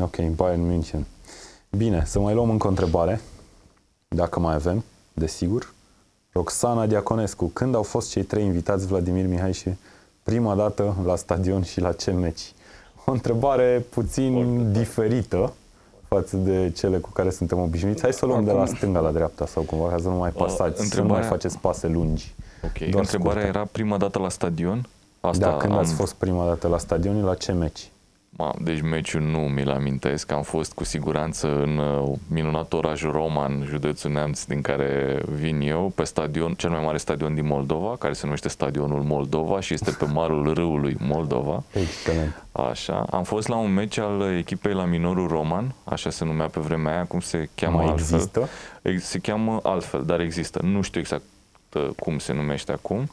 Ok, Bayern München. Bine, să mai luăm încă o întrebare, dacă mai avem, desigur. Roxana Diaconescu, când au fost cei trei invitați, Vladimir Mihai și prima dată la stadion și la ce meci? O întrebare puțin diferită față de cele cu care suntem obișnuiți. Hai să o luăm de la
Acum-
stânga la dreapta sau cumva ca să nu mai pasați, să nu mai
întrebarea-
faceți pase lungi.
Ok,
Doar
întrebarea
scurtă.
era prima dată la stadion? Asta
Da, când
am...
ați fost prima dată la stadion, la ce meci?
Ma, deci meciul nu mi-l amintesc, am fost cu siguranță în uh, minunat oraș Roman, județul Neamț, din care vin eu, pe stadion, cel mai mare stadion din Moldova, care se numește Stadionul Moldova și este pe malul râului Moldova.
Excelent.
Așa, am fost la un meci al echipei la minorul Roman, așa se numea pe vremea aia, cum se cheamă
Mai
altfel.
există?
Ex- Se cheamă altfel, dar există. Nu știu exact uh, cum se numește acum. Uh,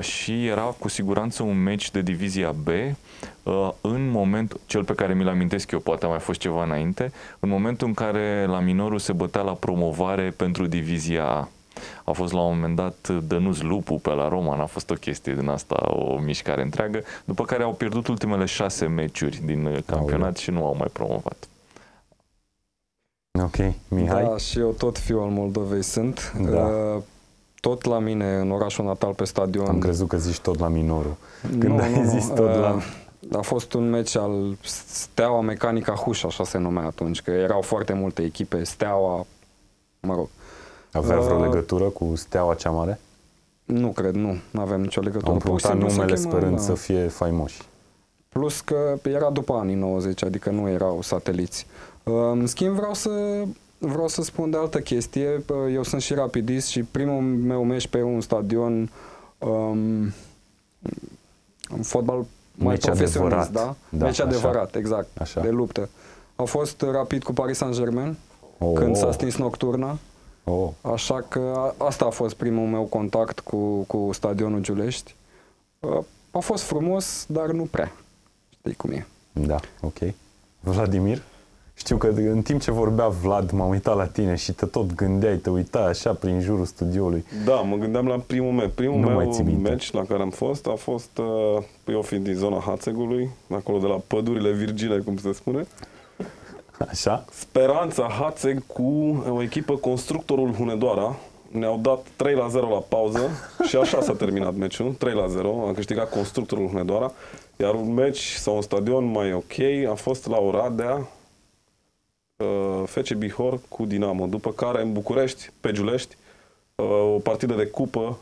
și era cu siguranță un meci de divizia B uh, în moment, cel pe care mi-l amintesc eu, poate a mai fost ceva înainte, în momentul în care la minorul se bătea la promovare pentru divizia A. A fost la un moment dat Dănuț Lupu pe la Roman, a fost o chestie din asta, o mișcare întreagă, după care au pierdut ultimele șase meciuri din uh, campionat și nu au mai promovat.
Ok, Mihai?
Da, și eu tot fiul al Moldovei sunt.
Da.
Uh, tot la mine, în orașul natal, pe stadion.
Am crezut că zici tot la minorul. Când
Nu,
ai
nu, nu.
zis tot la...
Uh, A fost un meci al Steaua Mecanica Huș, așa se numea atunci, că erau foarte multe echipe, Steaua, mă rog,
Avea vreo
Uh,
legătură cu steaua cea mare?
nu cred, nu, nu avem nicio legătură.
Am
Pur și
punctat
simplu se
numele
chema,
sperând
da.
să fie faimoși.
Plus că era după anii 90, adică nu erau sateliți. Uh, În schimb, vreau să, vreau să spun de altă chestie. Uh, Eu sunt și rapidist și primul meu meci pe un stadion um, în fotbal mai
Meci
profesionist,
adevărat.
da?
Da,
meci
așa.
adevărat, exact,
Așa.
de luptă. A fost rapid cu Paris Saint-Germain,
Oh,
când s-a stins nocturna.
Oh,
Așa că a- asta a fost primul meu contact cu, cu stadionul Giulești. Uh, A fost frumos, dar nu prea. Știi cum e.
da, ok. Vladimir? Știu că în timp ce vorbea Vlad, m-am uitat la tine și te tot gândeai, te uitai așa prin jurul studioului.
Da, mă gândeam la primul meci. Primul
Nu mai
meu
ții minte.
meci la care am fost a fost, uh, eu fiind din zona Hațegului, acolo de la pădurile virgine, cum se spune.
Așa?
Speranța Hațeg cu o echipă Constructorul Hunedoara. Ne-au dat 3 la 0 la pauză și așa s-a terminat meciul, 3 la 0. A câștigat Constructorul Hunedoara. Iar un meci sau un stadion mai ok a fost la Oradea, uh, FC Bihor cu Dinamo. După care în București, pe Giulești, uh, o partidă de cupă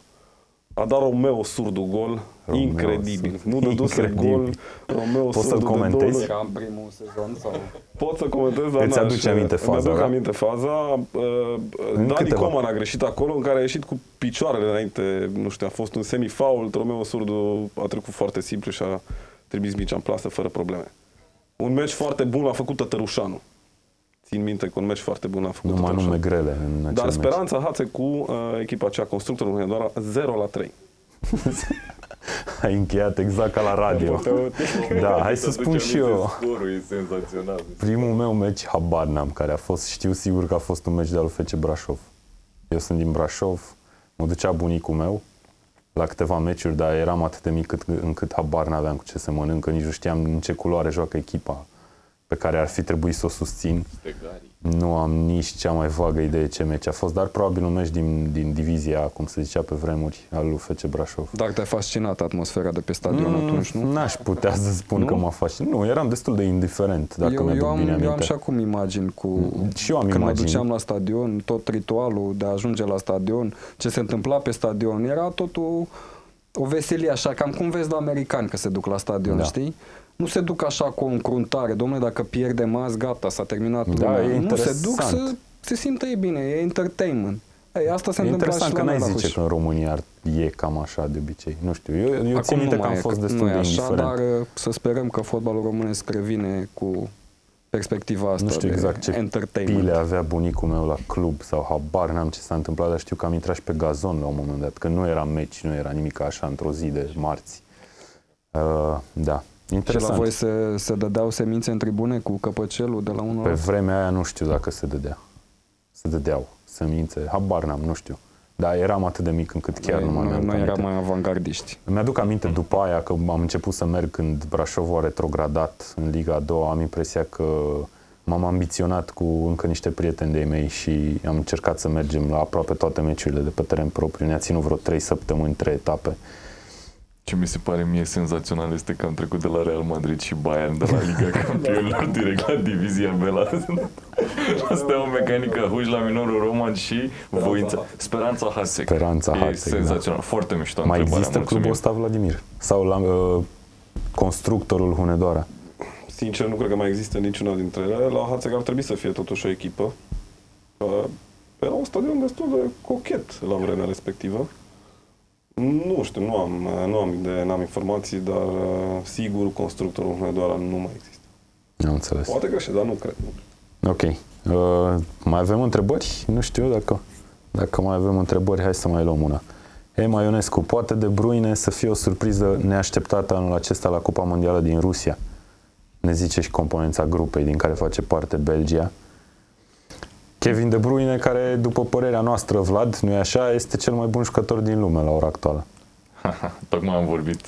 a dat Romeo Surdu gol,
Romeo
incredibil.
Surdu.
Nu dăduse
Incredibil.
gol, Romeo
Poți să-l
Surdu de
comentezi?
două-
Era în primul sezon sau...
Pot să comentez, dar
Îți
n-aș-
aduce aminte faza,
Îmi aduc
da?
aminte faza. Uh,
În
Dani
câteva.
Coman a greșit acolo, în care a ieșit cu picioarele înainte, nu știu, a fost un semifaul, Romeo Surdu a trecut foarte simplu și a trimis mingea în plasă fără probleme. Un meci foarte bun l-a făcut Tătărușanu. Țin minte că un meci foarte bun l-a făcut
Numai nume
Tătărușanu.
grele în acel
Dar
meci.
speranța Hațe cu uh, echipa aceea, constructorul Hunedoara, 0 la 3.
Ai încheiat exact ca la radio. Da, hai să spun și eu.
Scorul e senzațional.
Primul meu meci, habar n-am care a fost. Știu sigur că a fost un meci de al FC Brașov. Eu sunt din Brașov, mă ducea bunicul meu la câteva meciuri, dar eram atât de mic cât, încât habar n-aveam cu ce se mănâncă, nici nu știam în ce culoare joacă echipa pe care ar fi trebuit să o susțin.
Stegarii.
Nu am nici cea mai vagă idee ce meci a fost, dar probabil un meci din, din divizia, cum se zicea pe vremuri, al lui FC Brașov.
Dar te-a fascinat atmosfera de pe stadion
Mm,
atunci, nu?
N-aș putea să spun
Nu?
că m-a fascinat. Nu, eram destul de indiferent, dacă
eu,
mi-aduc
eu, am,
bine
eu am
aminte.
și acum imagini cu...
Și eu am
când
imagini.
mă duceam la stadion, tot ritualul de a ajunge la stadion, ce se întâmpla pe stadion, era totul o veselie așa, cam cum vezi la americani că se duc la stadion,
Da.
știi? Nu se duc așa cu o încruntare, domnule, dacă pierdem azi, gata, s-a terminat
Da,
lumea.
e
Nu, se duc să
interesant.
se simtă ei bine, e entertainment. Ei, asta se
E
întâmplă și
interesant
la
că
noi
n-ai
la
zice
Huș.
că în România ar, e cam așa de obicei. Nu știu, eu, eu țin
Acum
minte
nu
că
mai
am
e,
fost
că
destul
nu e
de
așa,
indiferent.
dar uh, să sperăm că fotbalul românesc revine cu perspectiva asta
Nu știu
de
exact ce
entertainment.
pile avea bunicul meu la club sau habar n-am ce s-a întâmplat, dar știu că am intrat și pe gazon la un moment dat, că nu era meci, nu era nimic așa într-o zi de marți. Uh, da,
Și la
interesant.
voi se, se dădeau semințe în tribune cu căpăcelul de la unul
Pe
la
vremea aia nu știu dacă se dădea. Se dădeau semințe, habar n-am, nu știu. Dar eram atât de mic încât chiar nu mai
noi,
mi-aduc
noi
aminte.
eram mai avangardiști.
Îmi aduc aminte după aia că am început să merg când Brașovul a retrogradat în Liga a doua. Am impresia că m-am ambiționat cu încă niște prieteni de mei și am încercat să mergem la aproape toate meciurile de pe teren propriu. Ne-a ținut vreo trei săptămâni, trei etape.
Ce mi se pare mie senzațional este că am trecut de la Real Madrid și Bayern, de la Liga Campionilor direct la Divizia B, la, la Steaua Mecanică Huj, la Minorul Roman și voința, Speranța Hasek.
Speranța
E
Hasek,
senzațional, foarte mișto
Mai
întrebarea,
există
mulțumim.
clubul ăsta, Vladimir? Sau la uh, constructorul Hunedoara?
Sincer, nu cred că mai există niciuna dintre ele. La Hațeg ar trebui să fie totuși o echipă. Uh, Era un stadion destul de cochet la vremea respectivă. Nu știu, nu am, nu am idee, n-am informații, dar uh, sigur constructorul Hunedoara nu mai există.
Nu înțeles.
Poate greșesc, dar nu cred. Nu cred.
Ok. Uh, mai avem întrebări? Nu știu dacă, dacă mai avem întrebări, hai să mai luăm una. Ema Ionescu, poate de Bruine să fie o surpriză neașteptată anul acesta la Cupa Mondială din Rusia? Ne zice și componența grupei din care face parte Belgia. Kevin De Bruyne, care, după părerea noastră, Vlad, nu e așa, este cel mai bun jucător din lume la ora actuală.
Tocmai am vorbit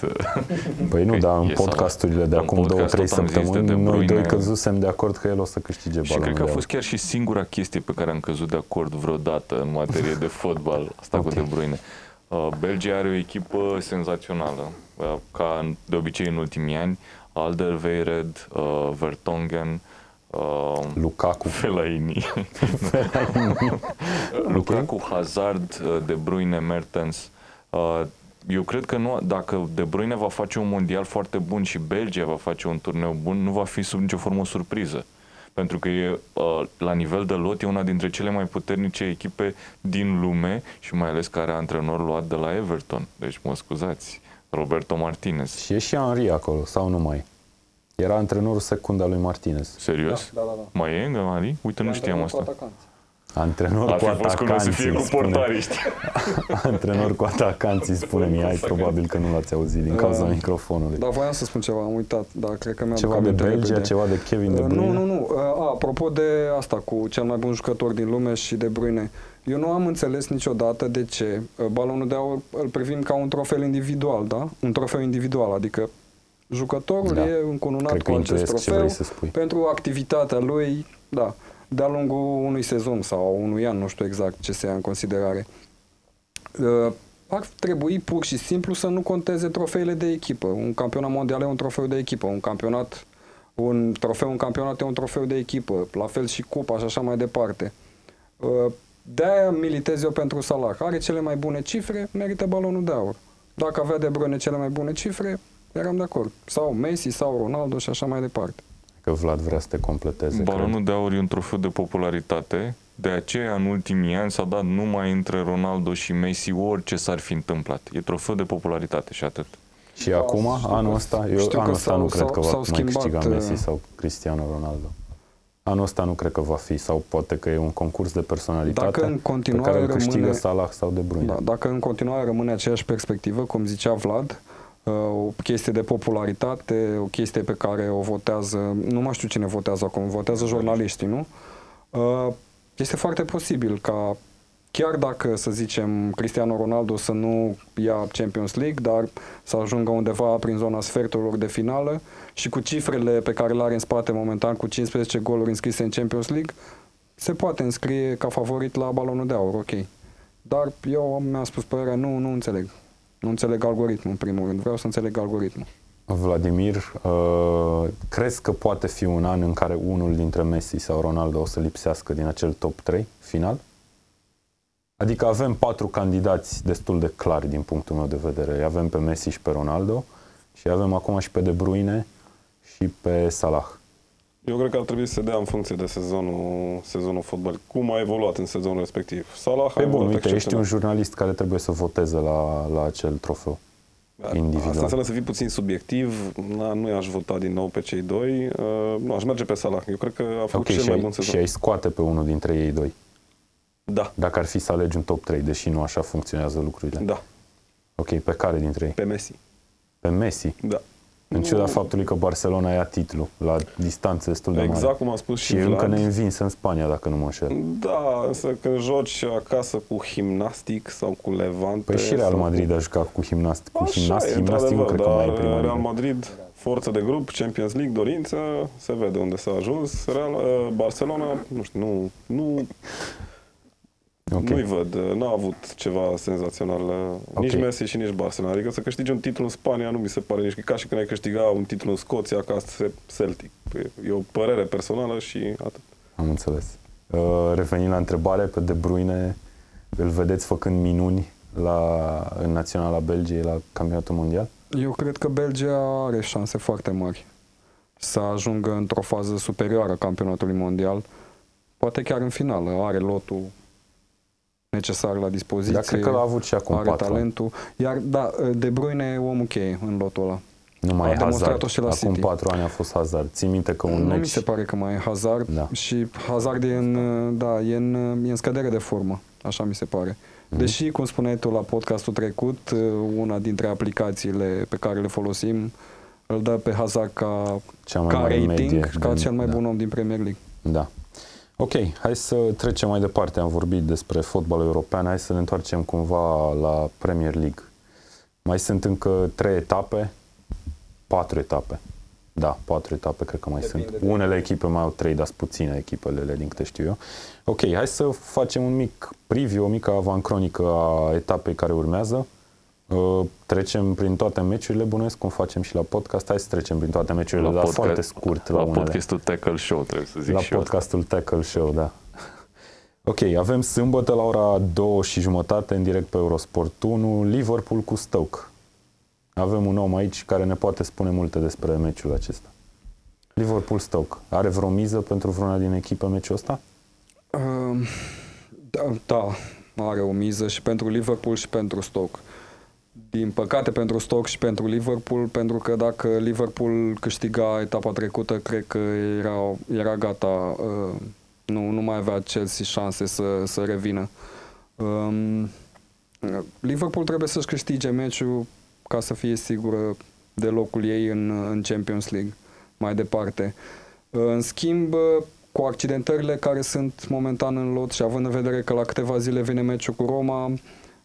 Păi nu,
Că
dar în
e salat.
podcasturile de
În
acum două,
podcast
trei
tot am zis de
săptămâni,
De
noi doi
Bruyne.
căzusem de acord că el o să câștige
Și
balonul
cred că a
de aur.
fost chiar și singura chestie pe care am căzut de acord vreodată în materie de fotbal, asta cu De Bruyne. Uh, Belgia are o echipă senzațională, uh, ca în- de obicei în ultimii ani, Alderweireld, uh, Vertonghen, uh,
Lukaku.
Fellaini, Lukaku, Hazard, uh, De Bruyne, Mertens. Uh, Eu cred că nu, dacă De Bruyne va face un mondial foarte bun și Belgia va face un turneu bun, nu va fi sub nicio formă o surpriză. Pentru că e, uh, la nivel de lot e una dintre cele mai puternice echipe din lume și mai ales care are antrenor luat de la Everton. Deci mă scuzați, Roberto Martinez.
Și e și Henri acolo, sau nu mai? Era antrenorul secund al lui Martinez.
Serios?
Da, da, da.
Mai e încă, Mari? Uite, nu știam asta.
Antrenor
Ar
cu
fi fost cum să fie
atacanții,
cu
spune.
portariști.
Antrenor cu atacanții, spune mi ai, probabil că nu l-ați auzit din cauza
Uh,
microfonului.
Da, voiam să spun ceva, am uitat, dar cred că mi-am
Ceva de Belgia, ceva de Kevin De
Uh,
Bruyne.
Nu, nu, nu. Uh, A, apropo de asta cu cel mai bun jucător din lume și de Bruyne, eu nu am înțeles niciodată de ce uh, balonul de aur îl privim ca un trofeu individual, da? Un trofeu individual, adică jucătorul
Da.
e încununat
Cred că
cu acest
intuiesc ce
trofeu
vrei să spui.
pentru activitatea lui, da, de-a lungul unui sezon sau unui an, nu știu exact ce se ia în considerare. Uh, ar trebui pur și simplu să nu conteze trofeile de echipă. Un campionat mondial e un trofeu de echipă, un campionat, un trofeu, un campionat e un trofeu de echipă, la fel și cupa și așa mai departe. Uh, De-aia militez eu pentru Salah. Are cele mai bune cifre, merită balonul de aur. Dacă avea de Bruyne cele mai bune cifre, eram de acord. Sau Messi, sau Ronaldo și așa mai departe.
Că Vlad vrea să te completeze,
Balonul de aur e un trofeu de popularitate, de aceea în ultimii ani s-a dat numai între Ronaldo și Messi orice s-ar fi întâmplat. E trofeu de popularitate și atât.
cred. Și acum, anul ăsta, eu
Știu că
anul ăsta
s-au-
nu cred
s-au-
că va
s-au
mai
schimbat,
câștiga
uh,
Messi sau Cristiano Ronaldo. Anul ăsta nu cred că va fi, sau poate că e un concurs de personalitate
Dacă în
pe
continuare
care îl câștigă
rămâne-
Salah sau De Bruyne.
Da, dacă în continuare rămâne aceeași perspectivă, cum zicea Vlad, uh, o chestie de popularitate, o chestie pe care o votează, nu mai știu cine votează acum, votează jurnaliștii, nu? Uh, Este foarte posibil ca chiar dacă, să zicem, Cristiano Ronaldo să nu ia Champions League, dar să ajungă undeva prin zona sferturilor de finală și cu cifrele pe care le are în spate momentan, cu 15 goluri înscrise în Champions League, se poate înscrie ca favorit la balonul de aur, ok. Dar eu mi-am spus părerea, nu, nu înțeleg. Nu înțeleg algoritmul, în primul rând. Vreau să înțeleg algoritmul.
Vladimir, uh, crezi că poate fi un an în care unul dintre Messi sau Ronaldo o să lipsească din acel top 3 final? Adică avem patru candidați destul de clari din punctul meu de vedere. Avem pe Messi și pe Ronaldo și avem acum și pe De Bruyne și pe Salah.
Eu cred că ar trebui să se dea în funcție de sezonul, sezonul fotbal. Cum a evoluat în sezonul respectiv. Salah a
Pe bun,
evoluat
uite, ești
excepțional.
un jurnalist care trebuie să voteze la, la acel trofeu. individual.
Asta înseamnă să fii puțin subiectiv. Na, nu i-aș vota din nou pe cei doi. Uh, nu, aș merge pe Salah. Eu cred că a făcut
Ok,
cel
și
mai
ai,
bun sezon.
și ai scoate pe unul dintre ei doi.
Da,
Dacă ar fi să alegi un top 3, deși nu așa funcționează lucrurile.
da,
Ok, pe care dintre ei?
pe Messi.
Pe Messi.
Da.
În ciuda
Nu-
faptului că Barcelona ia titlu la distanță destul de mare.
Exact cum a spus și,
Și e
Vlad.
încă neînvins în Spania, dacă nu mă înșel.
Da, însă când joci acasă cu gimnastic sau cu Levante...
Păi și Real
sau
Madrid a jucat cu gimnast, cu
Așa
gimnast,
e,
gimnasticul
într-adevăr,
cred că mai e
dar
prima
Real
ligă.
Madrid, forță de grup, Champions League, dorință, se vede unde s-a ajuns. Real, uh, Barcelona, nu știu, nu, nu,
Ok.
nu-i văd, uh, n-a avut ceva senzațional, uh,
Ok.
nici Messi și nici Barcelona. Adică să câștigi un titlu în Spania nu mi se pare nici ca și când ai câștiga un titlu în Scoția ca Celtic. E o părere personală și atât.
Am înțeles. Uh, revenind la întrebare, pe De Bruyne îl vedeți făcând minuni la, în Naționala Belgiei la campionatul mondial?
Eu cred că Belgia are șanse foarte mari să ajungă într-o fază superioară a campionatului mondial. Poate chiar în finală. Are lotul necesar la dispoziție.
Dar cred că l-a avut și acum
are
patru ani.
talentul. Iar, da, De Bruyne e omul cheie în lotul ăla.
Nu mai
A
e
demonstrat-o
Hazard.
și la
Acum
City.
patru ani a fost Hazard. Ții minte că un
nu
meci...
mi se pare că mai e Hazard
Da.
și Hazard e în, da, e, în, e în scădere de formă, așa mi se pare.
Mhm.
Deși, cum spuneai tu la podcastul trecut, una dintre aplicațiile pe care le folosim îl dă pe Hazard ca,
Cea mai
ca
mare
rating,
medie
ca
de-
cel mai
da.
bun om din Premier League.
Da. Ok, hai să trecem mai departe. Am vorbit despre fotbalul european, hai să ne întoarcem cumva la Premier League. Mai sunt încă trei etape, patru etape. Da, patru etape cred că mai
Depinde
sunt.
de-
Unele echipe mai au trei, dar sunt puține echipele, din câte știu eu. Ok, hai să facem un mic preview, o mică avancronică a etapei care urmează. Uh, trecem prin toate meciurile, bănuiesc cum facem și la podcast. Hai să trecem prin toate meciurile, dar foarte scurt la,
la
unele.
podcastul Tackle Show, trebuie să zic
La
și eu.
podcastul Tackle Show, da. Ok, avem sâmbătă la ora 2 și jumătate în direct pe Eurosport 1, Liverpool cu Stoke. Avem un om aici care ne poate spune multe despre meciul acesta. Liverpool-Stoke. Are vreo miză pentru vreuna din echipe meciul ăsta?
Uh, da, da, are o miză și pentru Liverpool și pentru Stoke. Din păcate pentru Stoke și pentru Liverpool, pentru că dacă Liverpool câștiga etapa trecută, cred că era, era gata, uh, nu, nu mai avea Chelsea șanse să, să revină. Um, Liverpool trebuie să-și câștige meciul ca să fie sigură de locul ei în, în Champions League mai departe. În schimb, cu accidentările care sunt momentan în lot și având în vedere că la câteva zile vine meciul cu Roma,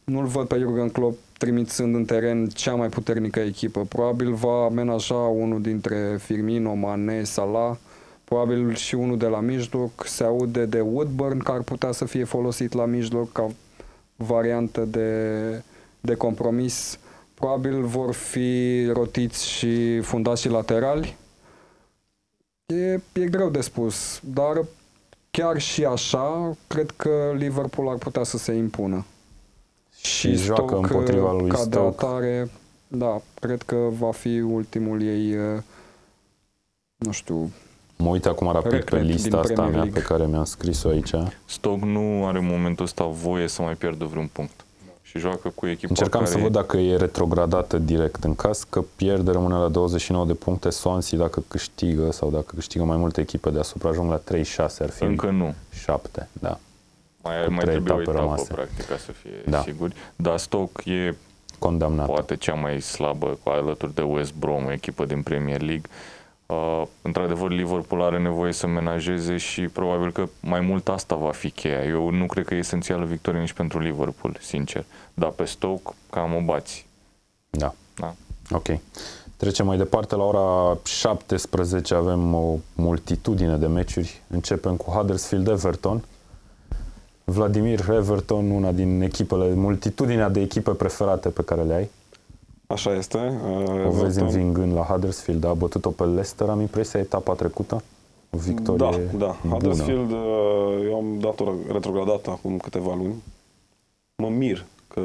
nu-l văd pe Jurgen Klopp trimițând în teren cea mai puternică echipă. Probabil va amenaja unul dintre Firmino, Mane, Salah, probabil și unul de la mijloc. Se aude de Woodburn, care ar putea să fie folosit la mijloc ca variantă de, de compromis. Probabil vor fi rotiți și fundașii laterali. E, e greu de spus, dar chiar și așa, cred că Liverpool ar putea să se impună.
Și joacă
Stoke,
împotriva lui
ca de
Stoke.
atare, da, cred că va fi ultimul ei, eh, nu știu,
Mă uit acum rapid pe
Regret din
lista asta
Premier
mea
League.
pe care mi-am scris-o aici.
Stoke nu are în momentul ăsta voie să mai pierdă vreun punct. Și joacă cu echipa
Încercam
care
să văd dacă e retrogradată direct. În caz că pierde, rămâne la 29 de puncte. Swansea, dacă câștigă sau dacă câștigă mai multe echipe deasupra, ajung la 36, ar fi
încă nu.
7. Da.
Mai,
Cu
mai
trei
trebuie o
etape
etapă,
rămase.
practic, ca să fie
Da.
siguri. Dar Stoke e
Condamnat.
poate cea mai slabă, cu alături de West Brom, o echipă din Premier League. Uh, într-adevăr, Liverpool are nevoie să menajeze și probabil că mai mult asta va fi cheia. Eu nu cred că e esențială victorie nici pentru Liverpool, sincer. Dar pe Stoke cam o bați.
Da.
Da.
Ok. Trecem mai departe. La ora 17 avem o multitudine de meciuri. Începem cu Huddersfield-Everton. Vladimir Everton, una din echipele, multitudinea de echipe preferate pe care le ai.
Așa este. Uh,
O vezi
Everton-
învingând la Huddersfield, a bătut-o pe Leicester, am impresia, etapa trecută. O victorie
Da, da.
bună.
Huddersfield, uh, eu am dat-o retrogradat acum câteva luni. Mă mir că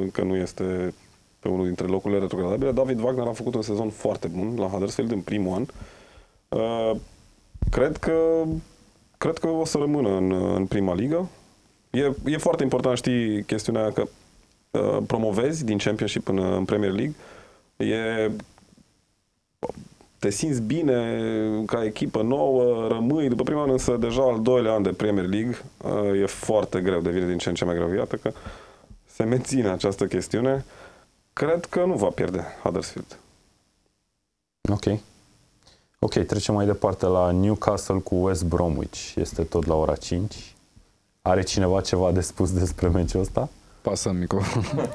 încă nu este pe unul dintre locurile retrogradabile. David Wagner a făcut un sezon foarte bun la Huddersfield în primul an. Uh, Cred că, cred că o să rămână în, în prima ligă. E, e foarte important, știi, chestiunea că uh, promovezi din Championship în, în Premier League. E te simți bine ca echipă nouă, rămâi după prima an, însă deja al doilea an de Premier League uh, e foarte greu, devine din ce în ce mai greu. Iată că se menține această chestiune. Cred că nu va pierde Huddersfield.
Ok. Ok, trecem mai departe la Newcastle cu West Bromwich. Este tot la ora 5. Are cineva ceva de spus despre meciul ăsta?
Pasăm microfonul.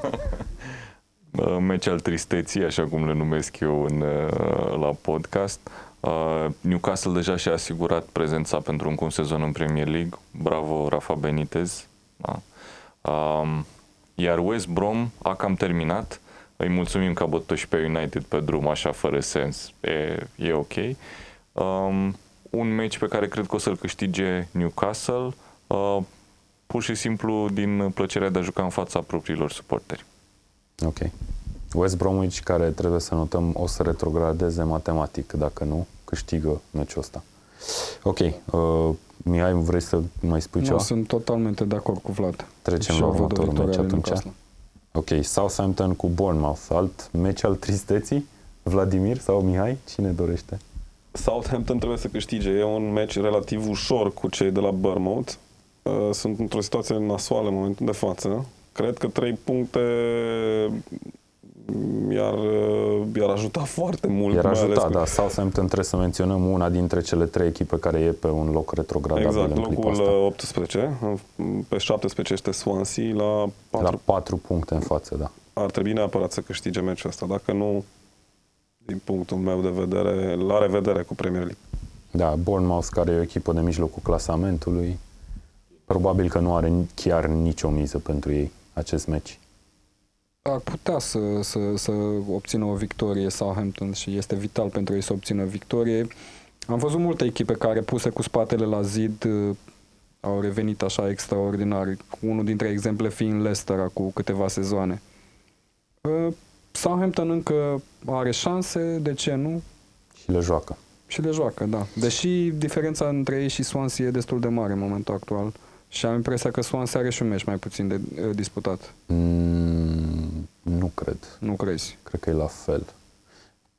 Uh, meci al tristeții, așa cum le numesc eu în, uh, la podcast. Uh, Newcastle deja și-a asigurat prezența pentru încă un sezon în Premier League. Bravo, Rafa Benitez. Da. Um, iar West Brom a cam terminat. Îi mulțumim că a bătut și pe United pe drum, așa, fără sens. E, e ok. Um, un meci pe care cred că o să-l câștige Newcastle, uh, pur și simplu din plăcerea de a juca în fața propriilor suporteri.
Ok. West Bromwich, care trebuie să notăm, o să retrogradeze matematic, dacă nu, câștigă meciul ăsta. Ok. Uh, Mihai, vrei să mai spui
Nu,
ceva?
sunt totalmente de acord cu Vlad.
Trecem
Și
la
eu văd o
următorul
victorie
meci
a lui
atunci.
Newcastle.
Ok, Southampton cu Bournemouth. Alt meci al tristeții? Vladimir sau Mihai? Cine dorește?
Southampton trebuie să câștige. E un meci relativ ușor cu cei de la Bournemouth. Uh, Sunt într-o situație nasoală în momentul de față. Cred că trei puncte i-ar, uh, i-ar ajuta foarte mult.
Iar
mai ales
ajuta,
că-
da. Southampton trebuie să menționăm una dintre cele trei echipe care e pe un loc retrogradabil
Exact,
în clipa
locul
asta.
uh, 18. Pe 17 este Swansea, la 4
La patru puncte în față, da.
ar trebui neapărat să câștige meciul ăsta. Dacă nu, din punctul meu de vedere, la revedere cu Premier League.
Da, Bournemouth, care e o echipă de mijlocul clasamentului, probabil că nu are chiar nicio miză pentru ei acest meci.
Ar putea să, să, să obțină o victorie Southampton și este vital pentru ei să obțină victorie. Am văzut multe echipe care puse cu spatele la zid uh, au revenit așa extraordinar. Unul dintre exemple fiind Leicester cu câteva sezoane. Uh, Southampton încă are șanse, de ce nu?
Și le joacă.
Și le joacă, da. Deși diferența între ei și Swansea e destul de mare în momentul actual. Și am impresia că Swansea are și un meci mai puțin de uh, disputat.
Mm, nu cred.
Nu crezi?
Cred că e la fel.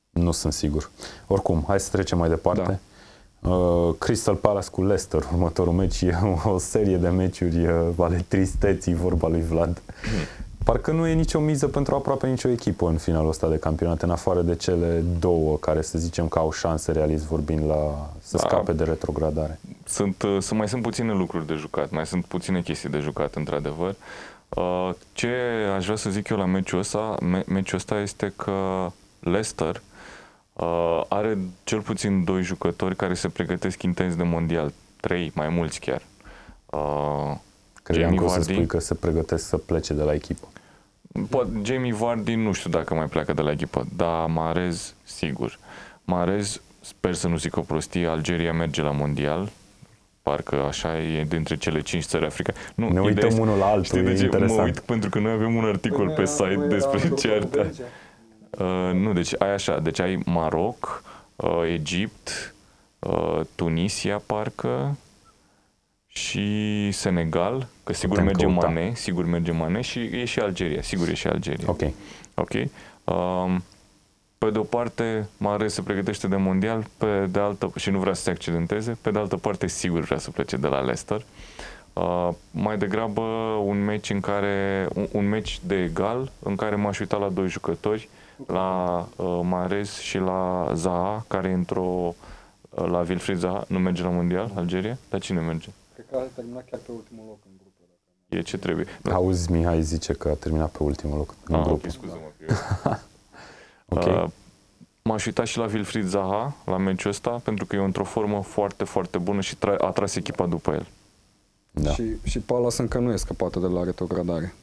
Nu sunt sigur. Oricum, hai să trecem mai departe. Da. Uh, Crystal Palace cu Leicester, următorul meci e o serie de meciuri uh, ale tristeții, vorba lui Vlad. Parcă nu e nicio miză pentru aproape nicio echipă în finalul ăsta de campionat, în afară de cele două care să zicem că au șanse realist vorbind la să
Da.
scape de retrogradare.
Sunt, uh, sunt, mai sunt puține lucruri de jucat, mai sunt puține chestii de jucat, într-adevăr. Uh, Ce aș vrea să zic eu la meciul ăsta, me- meciul ăsta este că Leicester uh, are cel puțin doi jucători care se pregătesc intens de mondial, trei, mai mulți chiar. Uh,
Credeam
Jamie
că o să
Vardy.
spui că se pregătesc să plece de la echipă.
Poate Jamie Vardy nu știu dacă mai pleacă de la echipă, dar Marez sigur. Marez, sper să nu zic o prostie, Algeria merge la mondial, parcă așa e dintre cele cinci țări africane. Nu,
Ne
ideea
uităm
este-
unul la altul,
Știi de
e
ce? Mă
interesant.
uit pentru că noi avem un articol pe site despre ce ar da. Uh, nu, deci ai așa, deci ai Maroc, uh, Egipt, uh, Tunisia parcă și Senegal, că sigur
Putem
merge
căuta.
Mane, sigur merge Mane și e și Algeria, sigur e și Algeria.
Ok.
Ok? Um, pe de o parte, Mare se pregătește de mondial, pe de altă și nu vrea să se accidenteze, pe de altă parte, sigur vrea să plece de la Leicester. Uh, mai degrabă un meci în care un, un meci de egal în care m-aș uita la doi jucători, la uh, Marez și la Zaha, care într-o uh, la Wilfried Zaha, nu merge la mondial, Algeria, dar cine merge?
Cred că a terminat chiar pe ultimul loc în grupă.
E ce trebuie.
Auzi, Mihai zice că a terminat pe ultimul loc în
Ah,
grup.
ok, scuză-mă. că eu-
Ok.
Uh, M-aș uita și la Wilfried Zaha la meciul ăsta, pentru că e într-o formă foarte, foarte bună și tra- a tras echipa după el.
Da.
Și, și Palace încă nu e scăpată de la retrogradare.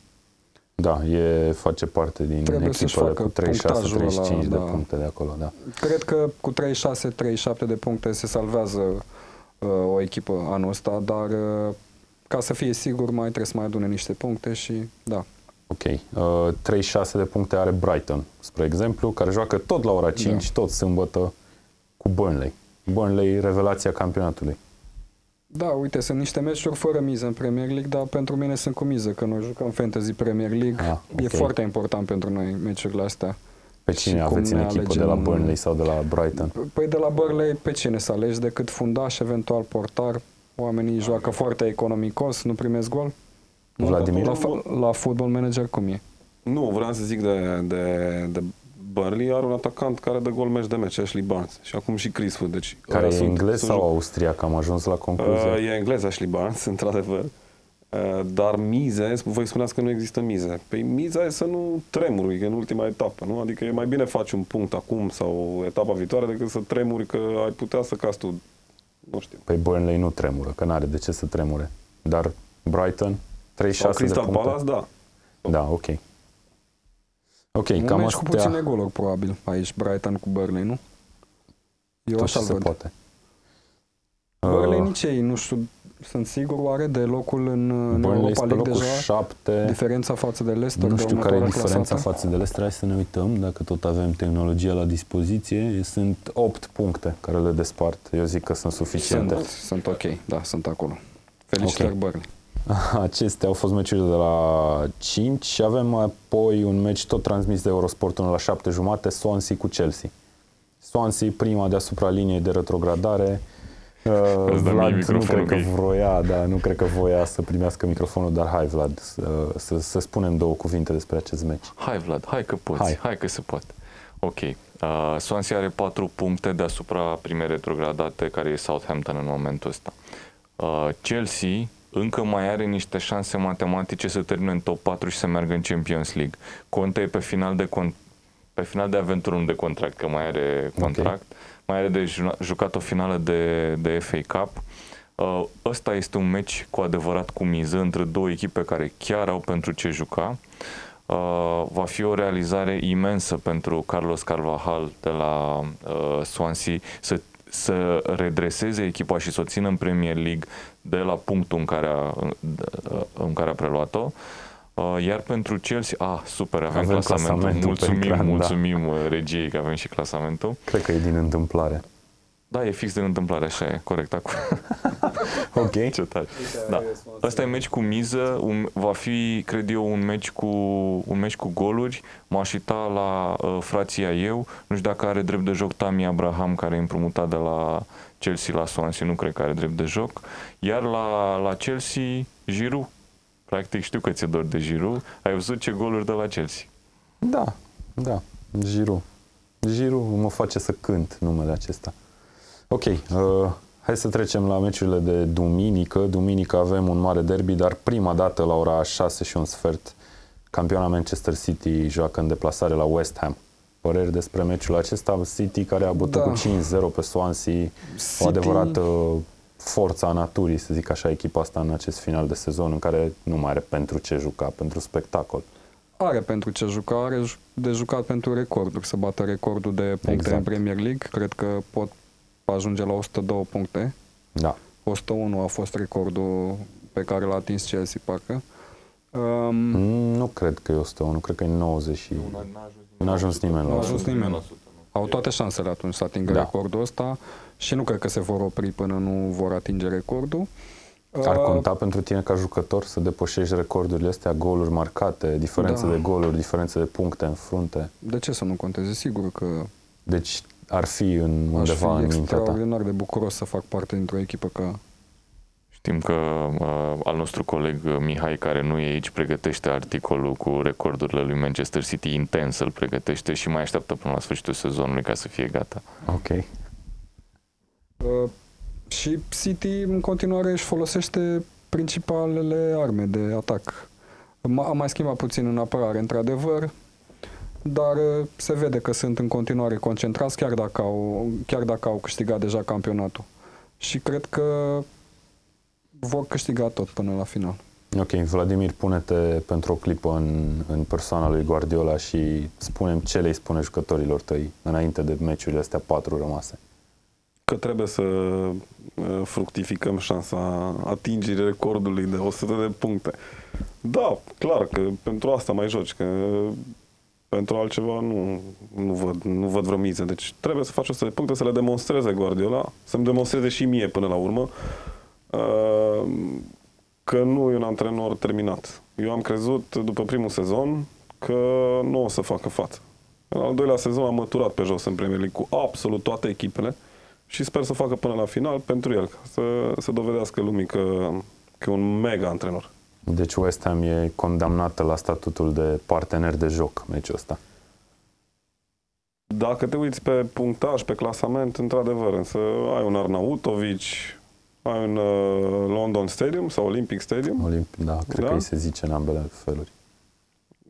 Da, e, face parte din
Trebuie să-și
echipele
facă
cu 36-35
punctajul ăla,
de
da.
puncte de acolo, da.
Cred că cu 36-37 de puncte se salvează uh, o echipă anul ăsta, dar uh, ca să fie sigur mai trebuie să mai adune niște puncte și da.
Ok. Uh, 36 de puncte are Brighton, spre exemplu, care joacă tot la ora 5,
Da.
tot sâmbătă, cu Burnley. Burnley, revelația campionatului.
Da, uite, sunt niște meciuri fără miză în Premier League, dar pentru mine sunt cu miză, că noi jucăm Fantasy Premier League.
Ah,
E
ok.
foarte important pentru noi meciurile astea.
Pe
Și
cine
cum
aveți în
ne
echipă, de
alegem-
la Burnley sau de la Brighton?
Păi de la Burnley pe cine să alegi decât fundaș, eventual portar. Oamenii joacă foarte economicos, nu primesc gol. Nu?
Vladimir?
La, fa- la Football Manager cum e?
Nu, vreau să zic de, de, de Burnley, are un atacant care dă gol meci de meci, Ashley Barnes. Și acum și Chris Wood. Deci,
Care
uh,
e
sunt-
englez
sunt
sau
juc-
austriac? Am ajuns la concluzie.
Uh, e englez Ashley Barnes, într-adevăr. Uh, dar mize, voi spuneați că nu există mize. Păi miza e să nu tremuri în ultima etapă, nu? Adică e mai bine faci un punct acum sau etapa viitoare decât să tremuri că ai putea să cazi tu. Nu știu.
Păi Burnley nu tremură, că n-are de ce să tremure. Dar Brighton, 36
Sau
de
Crystal
puncte.
Palace, da.
Da, ok. Ok,
Un
cam
meci cu
astea
puține goluri, probabil, aici, Brighton cu Burnley, nu? Eu
tot ce
așa
se
văd.
poate.
Burnley
Uh,
nici ei, nu știu, sunt sigur oare de locul în, în
Burnley
Europa
este pe
League
locul
deja?
7.
Diferența față de Leicester
Nu
de
știu care e
următoarea
diferența
clasată?
față de Leicester, hai să ne uităm, dacă tot avem tehnologia la dispoziție. Sunt 8 puncte care le despart. Eu zic că sunt suficiente.
Sunt, sunt ok, da, sunt acolo. Felicitări,
Ok.
Burnley.
Acestea au fost meciurile de la 5 și avem apoi un meci tot transmis de Eurosport până la 7 jumate, Swansea cu Chelsea. Swansea, prima deasupra liniei de retrogradare. Uh,
Îți dă mie
Vlad nu
microfonul
cred că
că e-
vroia, da, nu cred că voia să primească microfonul, dar hai Vlad, să, să, să spunem două cuvinte despre acest meci.
Hai Vlad, hai că poți,
Hai.
hai, hai că se poate. Ok. Uh, Swansea are 4 puncte deasupra primei retrogradate, care e Southampton în momentul ăsta. Uh, Chelsea încă mai are niște șanse matematice să termine în top 4 și să meargă în Champions League. Conte e pe final de, con- pe final de aventură, nu de contract, că mai are contract. Mai are de ju- jucat o finală de, de FA Cup. Uh, ăsta este un meci cu adevărat cu miză între două echipe care chiar au pentru ce juca. Uh, va fi o realizare imensă pentru Carlos Carvajal de la uh, Swansea să, să redreseze echipa și să o țină în Premier League de la punctul în care a, în care a preluat-o. Uh, iar pentru Chelsea, ah, super, avem,
Avem
clasamentul.
clasamentul pe
mulțumim,
ecran, da.
mulțumim uh, regiei că avem și clasamentul.
Cred că e din întâmplare.
Da, e fix de întâmplare, așa e, corect acum.
Ok.
Ce tare. Da. Ăsta e meci cu miză, un, va fi, cred eu, un meci cu, un meci cu goluri. M-aș uita la uh, frația eu. Nu știu dacă are drept de joc Tami Abraham, care e împrumutat de la Chelsea la Swansea, nu cred că are drept de joc. Iar la, la Chelsea, Giroud. Practic știu că ți-e dor de Giroud. Ai văzut ce goluri de la Chelsea.
Da, da, Giroud. Giroud mă face să cânt numele acesta. Ok, uh, hai să trecem la meciurile de duminică. Duminică avem un mare derby, dar prima dată la ora 6 și un sfert, campioana Manchester City joacă în deplasare la West Ham. Păreri despre meciul acesta, City care a bătut
Da.
cu 5-0 pe Swansea, o
City-
adevărată forța a naturii, să zic așa, echipa asta în acest final de sezon în care nu mai are pentru ce juca, pentru spectacol.
Are pentru ce juca, are ju- de jucat pentru recorduri, să bată recordul de puncte
Exact.
în Premier League. Cred că pot ajunge la 102 puncte.
Da,
101 a fost recordul pe care l-a atins Chelsea, parcă. Um,
Mm, Nu cred că e 101, cred că e 90 și... N-a ajuns nimeni la
Nu a
100.
ajuns nimeni. Au toate șansele atunci să atingă
Da.
recordul ăsta și nu cred că se vor opri până nu vor atinge recordul.
Ar
Uh,
conta pentru tine ca jucător să depășești recordurile astea, goluri marcate, diferențe
Da.
de goluri, diferențe de puncte în frunte.
De ce să nu conteze? Sigur că
Deci ar fi în
aș
undeva
fi
în mintea ta.
extraordinar de bucuros să fac parte dintr-o echipă ca
Știm că uh, al nostru coleg uh, Mihai, care nu e aici, pregătește articolul cu recordurile lui Manchester City intens, îl pregătește și mai așteaptă până la sfârșitul sezonului ca să fie gata.
Ok.
Uh, și City în continuare își folosește principalele arme de atac. Ma- A mai schimbat puțin în apărare, într-adevăr, dar uh, se vede că sunt în continuare concentrați, chiar dacă au, chiar dacă au câștigat deja campionatul. Și cred că vor câștiga tot până la final.
Ok, Vladimir, pune-te pentru o clipă în, în persoana lui Guardiola și spunem ce le spune jucătorilor tăi înainte de meciurile astea patru rămase.
Că trebuie să uh, fructificăm șansa atingerii recordului de 100 de puncte. Da, clar că pentru asta mai joci, că pentru altceva nu, nu, văd, nu văd vreo miză. Deci trebuie să faci 100 de puncte, să le demonstreze Guardiola, să-mi demonstreze și mie până la urmă uh, că nu e un antrenor terminat. Eu am crezut după primul sezon că nu o să facă față. În al doilea sezon am măturat pe jos în Premier League cu absolut toate echipele și sper să facă până la final pentru el, ca să, să dovedească lumii că, că e un mega antrenor.
Deci West Ham e condamnată la statutul de partener de joc meciul ăsta.
Dacă te uiți pe punctaj, pe clasament, într-adevăr, însă ai un Arnautovic, ai un uh, London Stadium sau Olympic Stadium.
Olimp, da, cred
Da?
că îi se zice în ambele feluri.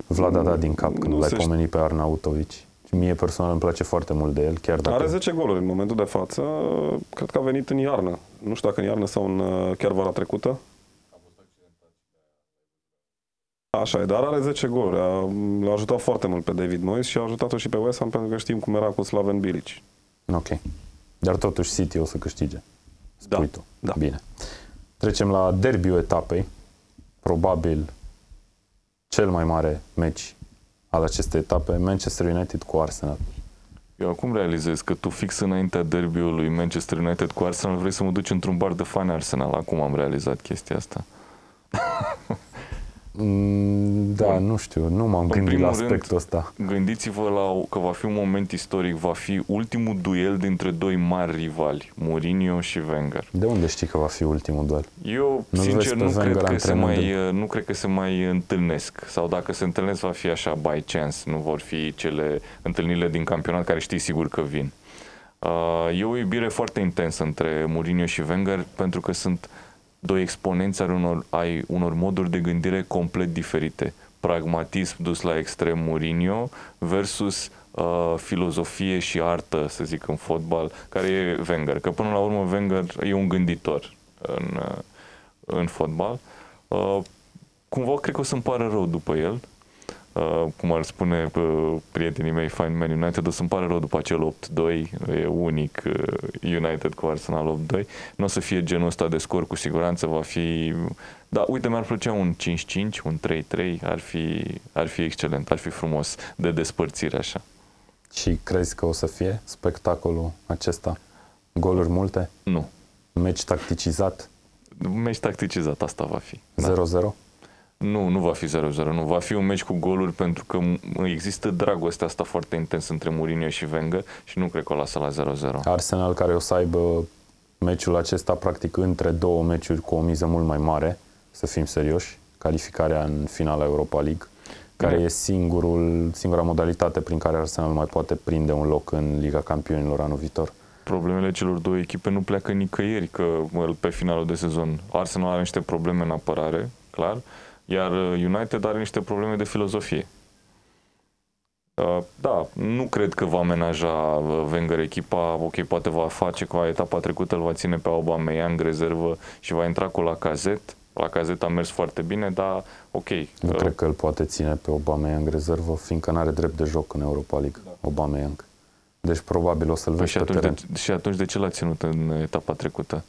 Vlad a dat din cap când
Nu
l-ai
se
pomenit pe Arnautovic. Și mie personal îmi place foarte mult de el, chiar dacă...
Are 10 goluri în momentul de față. Cred că a venit în iarnă. Nu știu dacă în iarnă sau în, uh, chiar vara trecută. Așa e, dar are 10 goluri. A, l-a ajutat foarte mult pe David Moyes și a ajutat-o și pe West Ham pentru că știm cum era cu Slaven Bilic.
Ok. Dar totuși City o să câștige. Spui
Da,
tu.
da.
Bine. Trecem la derbiul etapei. Probabil cel mai mare meci al acestei etape, Manchester United cu Arsenal.
Eu acum realizez că tu fix înaintea derbiului Manchester United cu Arsenal vrei să mă duci într-un bar de fani Arsenal. Acum am realizat chestia asta.
Mm, da,
Bun.
nu știu, nu m-am
În
gândit la
primul rând-
aspectul ăsta.
Gândiți-vă la că va fi un moment istoric, va fi ultimul duel dintre doi mari rivali, Mourinho și Wenger.
De unde știi că va fi ultimul duel?
Eu,
Nu-l vezi
sincer,
pe
nu cred,
Wenger
că se
antrenând
mai, nu cred că se mai întâlnesc. Sau dacă se întâlnesc, va fi așa by chance. Nu vor fi cele întâlnirile din campionat care știi sigur că vin. Uh, E o iubire foarte intensă între Mourinho și Wenger pentru că sunt doi exponenți ai unor, ai unor moduri de gândire complet diferite. Pragmatism dus la extrem Mourinho versus uh, filozofie și artă, să zic, în fotbal, care e Wenger. Că până la urmă Wenger e un gânditor în, uh, în fotbal. Uh, cumva cred că o să-mi pară rău după el. Uh, cum ar spune uh, prietenii mei Fine Man United, o să-mi pare rău după acel 8-2, e unic uh, United cu Arsenal 8-2. Nu o să fie genul ăsta de scor, cu siguranță va fi... Da, uite, mi-ar plăcea un 5-5, un 3-3, ar fi, ar fi excelent, ar fi frumos de despărțire așa.
Și crezi că o să fie spectacolul acesta? Goluri multe?
Nu.
Meci tacticizat?
Meci tacticizat, asta va fi. Da.
0-0?
Nu, nu va fi 0-0, nu. Va fi un meci cu goluri pentru că m- există dragostea asta foarte intensă între Mourinho și Wenger și nu cred că o lasă la 0-0.
Arsenal care o să aibă meciul acesta practic între două meciuri cu o miză mult mai mare, să fim serioși, calificarea în finala Europa League, care
Da.
e singurul, singura modalitate prin care Arsenal mai poate prinde un loc în Liga Campionilor anul viitor.
Problemele celor două echipe nu pleacă nicăieri că mă, pe finalul de sezon Arsenal are niște probleme în apărare, clar, iar uh, United are niște probleme de filozofie. Uh, Da, nu cred că va amenaja uh, Wenger echipa, ok, poate va face ca etapa trecută, îl va ține pe Aubameyang rezervă și va intra cu la cazet. La cazet a mers foarte bine, dar ok.
Nu
uh,
cred că îl poate ține pe Aubameyang rezervă, fiindcă nu are drept de joc în Europa League, da. Aubameyang. Deci probabil o să-l
Păi
vezi
și
pe
atunci,
teren.
de, și atunci de ce l-a ținut în etapa trecută?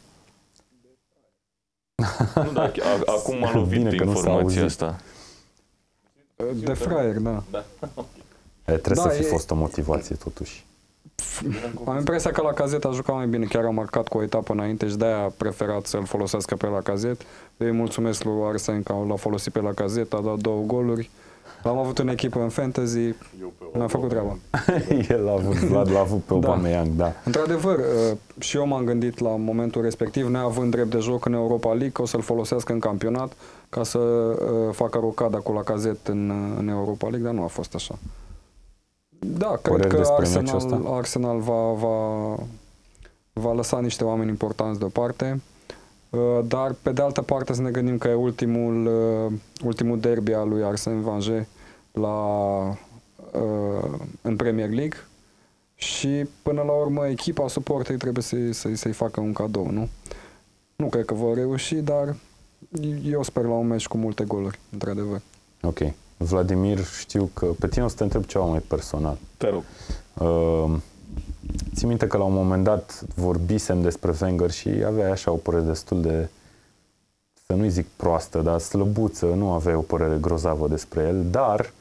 Nu, da, a- acum m-a lovit
Bine că nu s-a
informația
auzit.
asta.
De fraier, da.
E, trebuie
Da,
să fi
e-
fost o motivație totuși.
Am impresia că la cazet a jucat mai bine, chiar a marcat cu o etapă înainte și de-aia a preferat să-l folosească pe la cazet. Eu îi mulțumesc lui Arsen că l-a folosit pe la cazet, a dat două goluri. L-am avut în echipă în fantasy, mi-a făcut treaba.
El a avut, Vlad l-a avut pe
Da.
Aubameyang, da.
Într-adevăr, uh, și eu m-am gândit la momentul respectiv, neavând drept de joc în Europa League, că o să-l folosească în campionat ca să uh, facă rocada cu la cazet în, uh, în Europa League, dar nu a fost așa. Da, cred
Păreri
că
despre meciul
Arsenal,
ăsta?
Arsenal va, va, va lăsa niște oameni importanți deoparte, uh, dar pe de altă parte să ne gândim că e ultimul, uh, ultimul derby al lui Arsene Wenger la, uh, în Premier League și până la urmă echipa, suporterii trebuie să-i, să să-i facă un cadou, nu? Nu cred că vor reuși, dar eu sper la un meci cu multe goluri, într-adevăr.
Ok. Vladimir, știu că pe tine o să te întreb ceva mai personal.
Te rog.
Uh, ții minte că la un moment dat vorbisem despre Wenger și aveai așa o părere destul de, să nu-i zic proastă, dar slăbuță, nu aveai o părere grozavă despre el, dar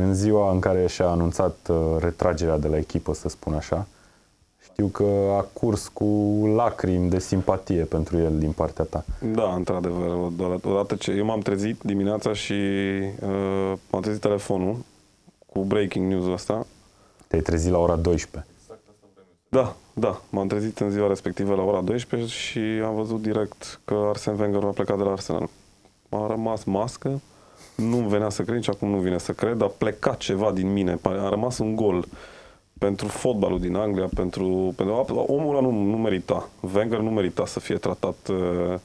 în ziua în care și-a anunțat uh, retragerea de la echipă, să spun așa, știu că a curs cu lacrimi de simpatie pentru el din partea ta.
Da, într-adevăr. Odată, odată ce eu m-am trezit dimineața și uh, m-am trezit telefonul cu breaking news-ul ăsta.
Te-ai trezit la ora 12.
Da, da. M-am trezit în ziua respectivă la ora 12 și am văzut direct că Arsene Wenger va pleca de la Arsenal. A rămas mască, nu venea să cred, nici acum nu vine să cred, a plecat ceva din mine, a rămas un gol pentru fotbalul din Anglia, pentru, pentru omul ăla nu, nu merita. Wenger nu merita să fie tratat uh,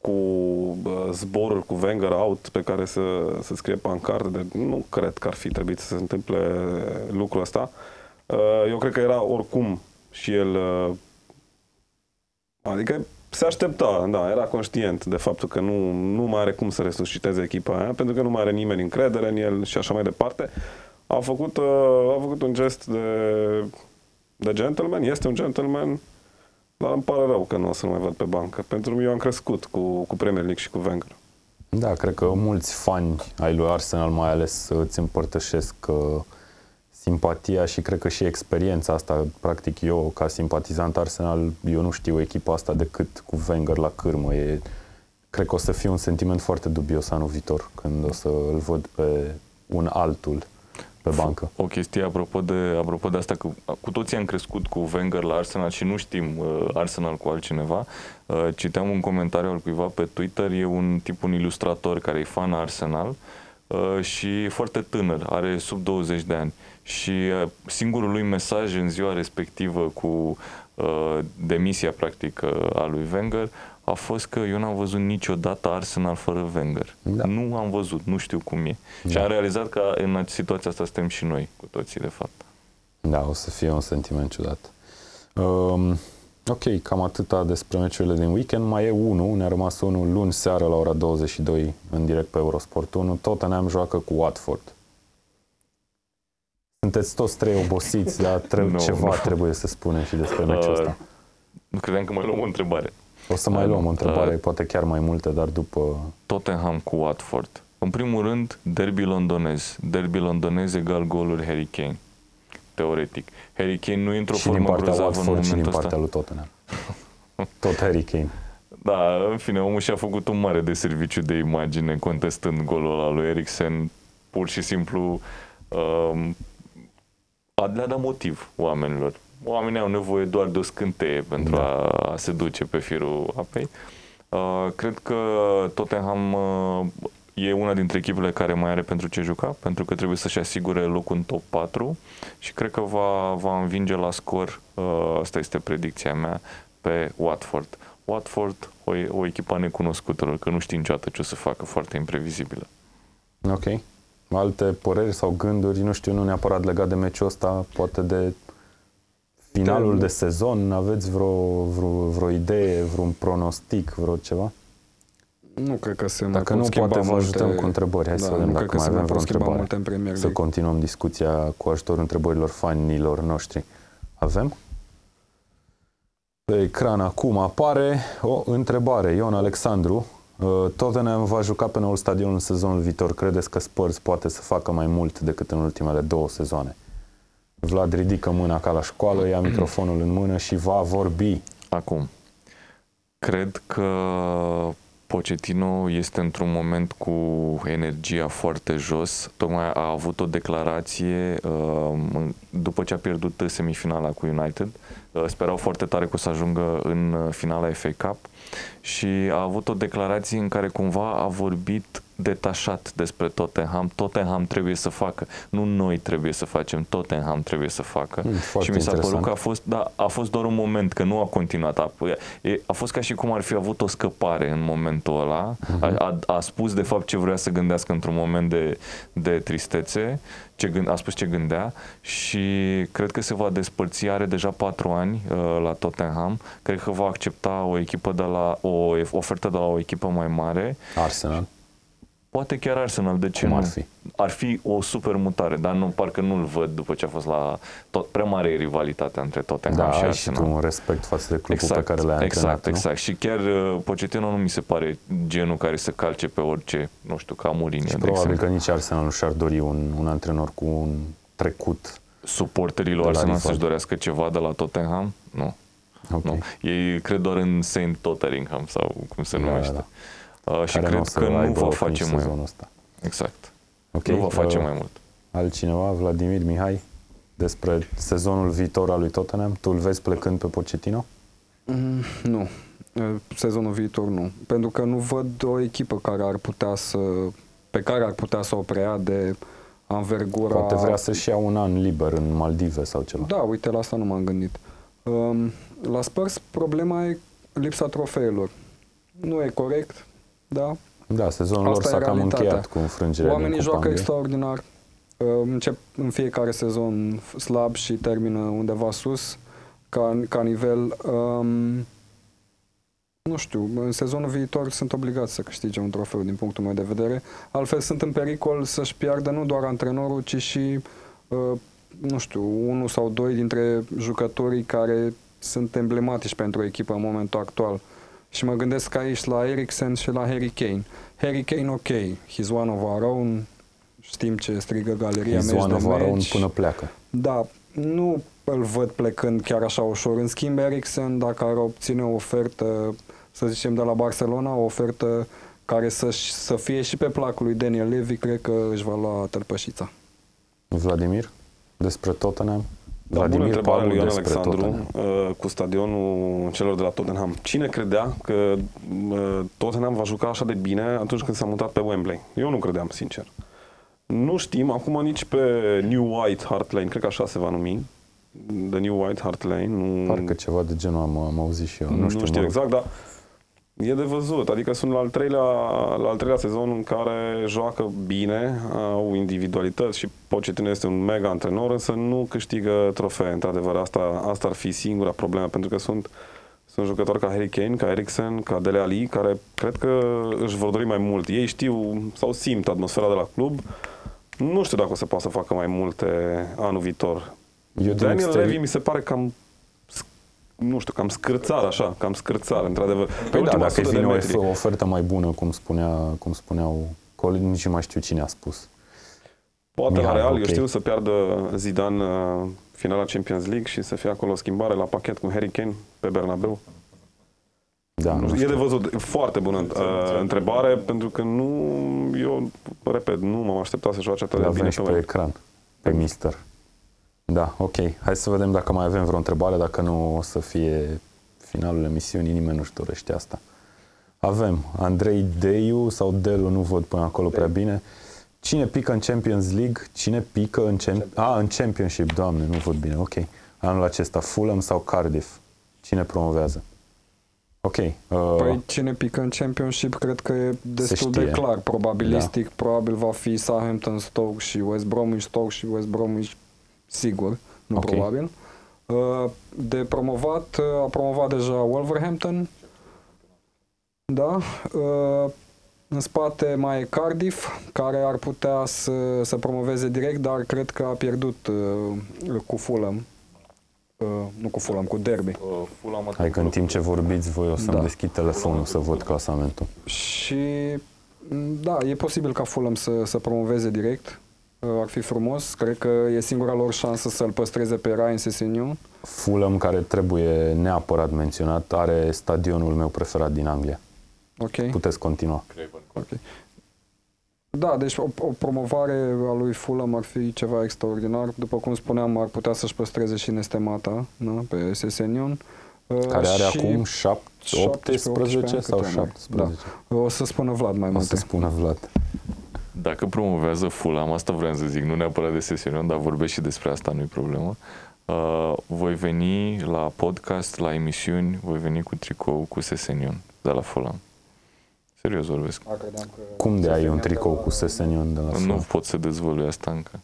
cu uh, zboruri cu Wenger out pe care să, să scrie pancarte. De, nu cred că ar fi trebuit să se întâmple lucrul ăsta. Uh, eu cred că era oricum și el uh, adică se aștepta, da, era conștient de faptul că nu, nu mai are cum să resusciteze echipa aia, pentru că nu mai are nimeni încredere în el și așa mai departe. A făcut, uh, a făcut un gest de, de gentleman, este un gentleman, dar îmi pare rău că nu o să-l mai văd pe bancă. Pentru că eu am crescut cu, cu Premier League și cu Wenger.
Da, cred că mulți fani ai lui Arsenal mai ales îți împărtășesc uh, simpatia și cred că și experiența asta, practic eu ca simpatizant Arsenal, eu nu știu echipa asta decât cu Wenger la cârmă. E, cred că o să fie un sentiment foarte dubios anul viitor când o să îl văd pe un altul pe bancă.
O chestie apropo de, apropo de asta, că cu toții am crescut cu Wenger la Arsenal și nu știm uh, Arsenal cu altcineva. Uh, citeam un comentariu al cuiva pe Twitter, e un tip, un ilustrator care e fan Arsenal uh, și e foarte tânăr, are sub 20 de ani. Și uh, singurul lui mesaj în ziua respectivă cu uh, demisia practic uh, a lui Wenger a fost că eu n-am văzut niciodată Arsenal fără Wenger.
Da.
Nu am văzut, nu știu cum e. Și
Da.
am realizat că în situația asta suntem și noi, cu toții, de fapt.
Da, o să fie un sentiment ciudat. Um, ok, cam atâta despre meciurile din weekend. Mai e unul, ne-a rămas unul luni seară la ora 22 în direct pe Eurosport 1. Tottenham joacă cu Watford. Sunteți toți trei obosiți, dar tre-
Nu,
ceva
nu.
trebuie să spunem și despre meciul
Uh,
ăsta.
Nu credeam că mai luăm o întrebare.
O să mai
uh,
luăm o întrebare,
uh,
poate chiar mai multe, dar după...
Tottenham cu Watford. În primul rând, derby londonez. Derby londonez egal goluri Harry Kane. Teoretic. Harry Kane nu e într-o
Și din
formă
partea
grozavă în
Watford și din
momentul
partea
ăsta.
lui Tottenham. Tot Harry Kane.
Da, în fine, omul și-a făcut un mare de serviciu de imagine contestând golul ăla lui Eriksen. Pur și simplu um, a le-a dat motiv oamenilor. Oamenii au nevoie doar de o scânteie pentru
Da.
a, a se duce pe firul apei. Uh, cred că Tottenham uh, e una dintre echipele care mai are pentru ce juca, pentru că trebuie să-și asigure locul în top 4 și cred că va, va învinge la scor, uh, asta este predicția mea, pe Watford. Watford, o, o echipă a necunoscutelor, că nu știi niciodată ce o să facă, foarte imprevizibilă.
Ok. Alte păreri sau gânduri, nu știu, nu neapărat legat de meciul ăsta, poate de finalul
Da.
de sezon, aveți vreo, vreo, vreo idee, vreun pronostic, vreo ceva?
Nu cred că se mai
Dacă
pot
nu,
schimba
poate vă
multe-
ajutăm cu întrebări. Hai să
da,
vedem
nu
dacă
cred că
mai
se
avem
mai
vreo
pot schimba
întrebare.
multe în Premier
Să
League.
continuăm discuția cu ajutorul întrebărilor fanilor noștri. Avem? Pe ecran acum apare o întrebare. Ion Alexandru, uh, Tottenham va juca pe noul stadion în sezonul viitor. Credeți că Spurs poate să facă mai mult decât în ultimele două sezoane? Vlad ridică mâna ca la școală, ia microfonul în mână și va vorbi.
Acum, cred că Pochettino este într-un moment cu energia foarte jos. Tocmai a avut o declarație uh, după ce a pierdut semifinala cu United. Uh, sperau foarte tare că o să ajungă în uh, finala FA Cup și a avut o declarație în care cumva a vorbit detașat despre Tottenham. Tottenham trebuie să facă. Nu noi trebuie să facem, Tottenham trebuie să facă.
Mm,
și
foarte
mi s-a părut
interesant.
că a fost, da, a fost doar un moment, că nu a continuat. A, e- a fost ca și cum ar fi avut o scăpare în momentul ăla.
Mhm.
A, a, a spus de fapt ce vrea să gândească într-un moment de, de tristețe, ce gând, a spus ce gândea și cred că se va despărți, are deja patru ani uh, la Tottenham, cred că va accepta o echipă de la, o ofertă de la o echipă mai mare
Arsenal.
Poate chiar Arsenal, de ce
Cum
nu?
ar fi?
Ar fi o super mutare, dar nu, parcă nu-l văd după ce a fost la tot, prea mare rivalitatea între Tottenham
Da,
și
ai și
Arsenal.
tu un respect față de clubul pe care le-ai
exact,
antrenat, nu?
exact. Și chiar uh, Pochettino nu mi se pare genul care să calce pe orice, nu știu, ca Mourinho,
Și
de
probabil
exemplu.
că nici Arsenal nu și-ar dori un, un antrenor cu un trecut.
Suporterii lui
De la
Arsenal
rival.
să-și dorească ceva de la Tottenham? Nu.
Ok.
nu. Ei cred doar în Saint Tottenham sau cum se
Da,
numește.
da.
Uh, și
Care
cred
o să
că nu
aibă
va
loc
face
în
mai
sezonul
mult.
ăsta.
Exact.
Ok,
Nu va face
uh,
mai mult.
Altcineva, Vladimir Mihai, despre sezonul viitor al lui Tottenham, tu îl vezi plecând pe Pochettino?
Mm, nu. Eh, Sezonul viitor nu. Pentru că nu văd o echipă care ar putea să pe care ar putea să o preia de anvergura...
Poate vrea să-și ia un an liber în Maldive sau ceva.
Da, uite, la asta nu m-am gândit. Um, la Spurs problema e lipsa trofeelor. Nu e corect, da?
Da, sezonul
Asta
lor
e
s-a cam
realitatea.
încheiat cu înfrângerea
Oamenii
din Cupa
joacă
Angliei.
extraordinar. Uh, încep în fiecare sezon f- slab și termină undeva sus ca, ca nivel. Um, nu știu, în sezonul viitor sunt obligați să câștige un trofeu din punctul meu de vedere. Altfel sunt în pericol să-și piardă nu doar antrenorul, ci și, uh, nu știu, unul sau doi dintre jucătorii care sunt emblematici pentru echipă în momentul actual. Și mă gândesc aici la Eriksen și la Harry Kane. Harry Kane, ok, he's one of our own, știm ce strigă galeria
He's
meci
one
de
of our own
meci.
până pleacă.
Da, nu îl văd plecând chiar așa ușor. În schimb, Eriksen, dacă ar obține o ofertă, să zicem, de la Barcelona, o ofertă care să, să fie și pe placul lui Daniel Levy, cred că își va lua tălpășița.
Vladimir, despre Tottenham?
Da, bună
Vladimir
întrebare lui Ioan
despre
Alexandru
Tottenham.
uh, cu stadionul celor de la Tottenham. Cine credea că uh, Tottenham va juca așa de bine atunci când s-a mutat pe Wembley? Eu nu credeam, sincer. Nu știm, acum nici pe New White Hart Lane, cred că așa se va numi, The New White Hart Lane. Nu,
Parcă ceva de genul am, am auzit și eu. Nu,
nu
știu,
știu
mă rog.
exact, dar e de văzut. Adică sunt la al, treilea, la al treilea sezon în care joacă bine, au individualități și Pochettino este un mega antrenor, însă nu câștigă trofee. Într-adevăr, asta, asta ar fi singura problemă, pentru că sunt, sunt jucători ca Harry Kane, ca Eriksen, ca Dele Ali, care cred că își vor dori mai mult. Ei știu sau simt atmosfera de la club. Nu știu dacă o să poată să facă mai multe anul viitor.
Eu din
Daniel
exterior-
Levy mi se pare cam nu știu, cam scârțar așa, cam scârțar, într-adevăr. Pe
Păi da,
ultima
dacă îi
sută de
vine o
metri.
o ofertă mai bună, cum, spunea, cum spuneau colegii, nici nu mai știu cine a spus.
Poate la
Mihai,
Real,
ok.
eu știu, să piardă Zidane uh, finala Champions League și să fie acolo o schimbare la pachet cu Harry Kane pe Bernabeu.
Da, nu
e
știu.
de văzut. Foarte bună uh, întrebare, pentru că nu, eu, repet, nu m-am așteptat să joace atât
Îl
de
avem
bine
și
pe
pe
Wembley.
ecran, pe Mister. Da, ok. Hai să vedem dacă mai avem vreo întrebare, dacă nu o să fie finalul emisiunii, nimeni nu-și dorește asta. Avem Andrei Deiu sau Delu, nu văd până acolo prea bine. Cine pică în Champions League? Cine pică în, Champ- ah, în Championship? Doamne, nu văd bine. Ok. Anul acesta, Fulham sau Cardiff? Cine promovează? Ok. Uh,
Păi cine pică în Championship cred că e destul de
știe.
clar. Probabilistic, da. probabil va fi Southampton, Stoke și West Bromwich, Stoke și West Bromwich, sigur, nu
Ok.
probabil. Uh, De promovat, uh, a promovat deja Wolverhampton. Da. Uh, În spate mai e Cardiff, care ar putea să, să promoveze direct, dar cred că a pierdut uh, cu Fulham. Uh, nu cu Fulham, cu Derby.
Uh, Fulham a
Hai că în timp ce vorbiți voi o să-mi
Da.
deschid telefonul să văd clasamentul.
Și m, da, e posibil ca Fulham să, să promoveze direct. Uh, Ar fi frumos. Cred că e singura lor șansă să-l păstreze pe Ryan Sessegnon.
Fulham, care trebuie neapărat menționat, are stadionul meu preferat din Anglia.
Ok.
Puteți continua.
ok. Da, deci o, o promovare a lui Fulham ar fi ceva extraordinar. După cum spuneam, ar putea să-și păstreze și Nestemata na, pe Sesenion. Uh,
Care are
și
acum 7,
17,
18 sau
câte ani are?
17?
Da. O să spună Vlad mai
O
multe.
să spună Vlad.
Dacă promovează Fulham, asta vreau să zic, nu neapărat de sesiune, dar vorbesc și despre asta, nu-i problemă. Uh, voi veni la podcast, la emisiuni, voi veni cu tricou cu Sesenion de la Fulham. Serios vorbesc.
Da, credeam că
Cum de ai un
Sesenion
tricou
de la-
cu Sesenion de la
Nu
Fulham?
pot să dezvălui asta încă.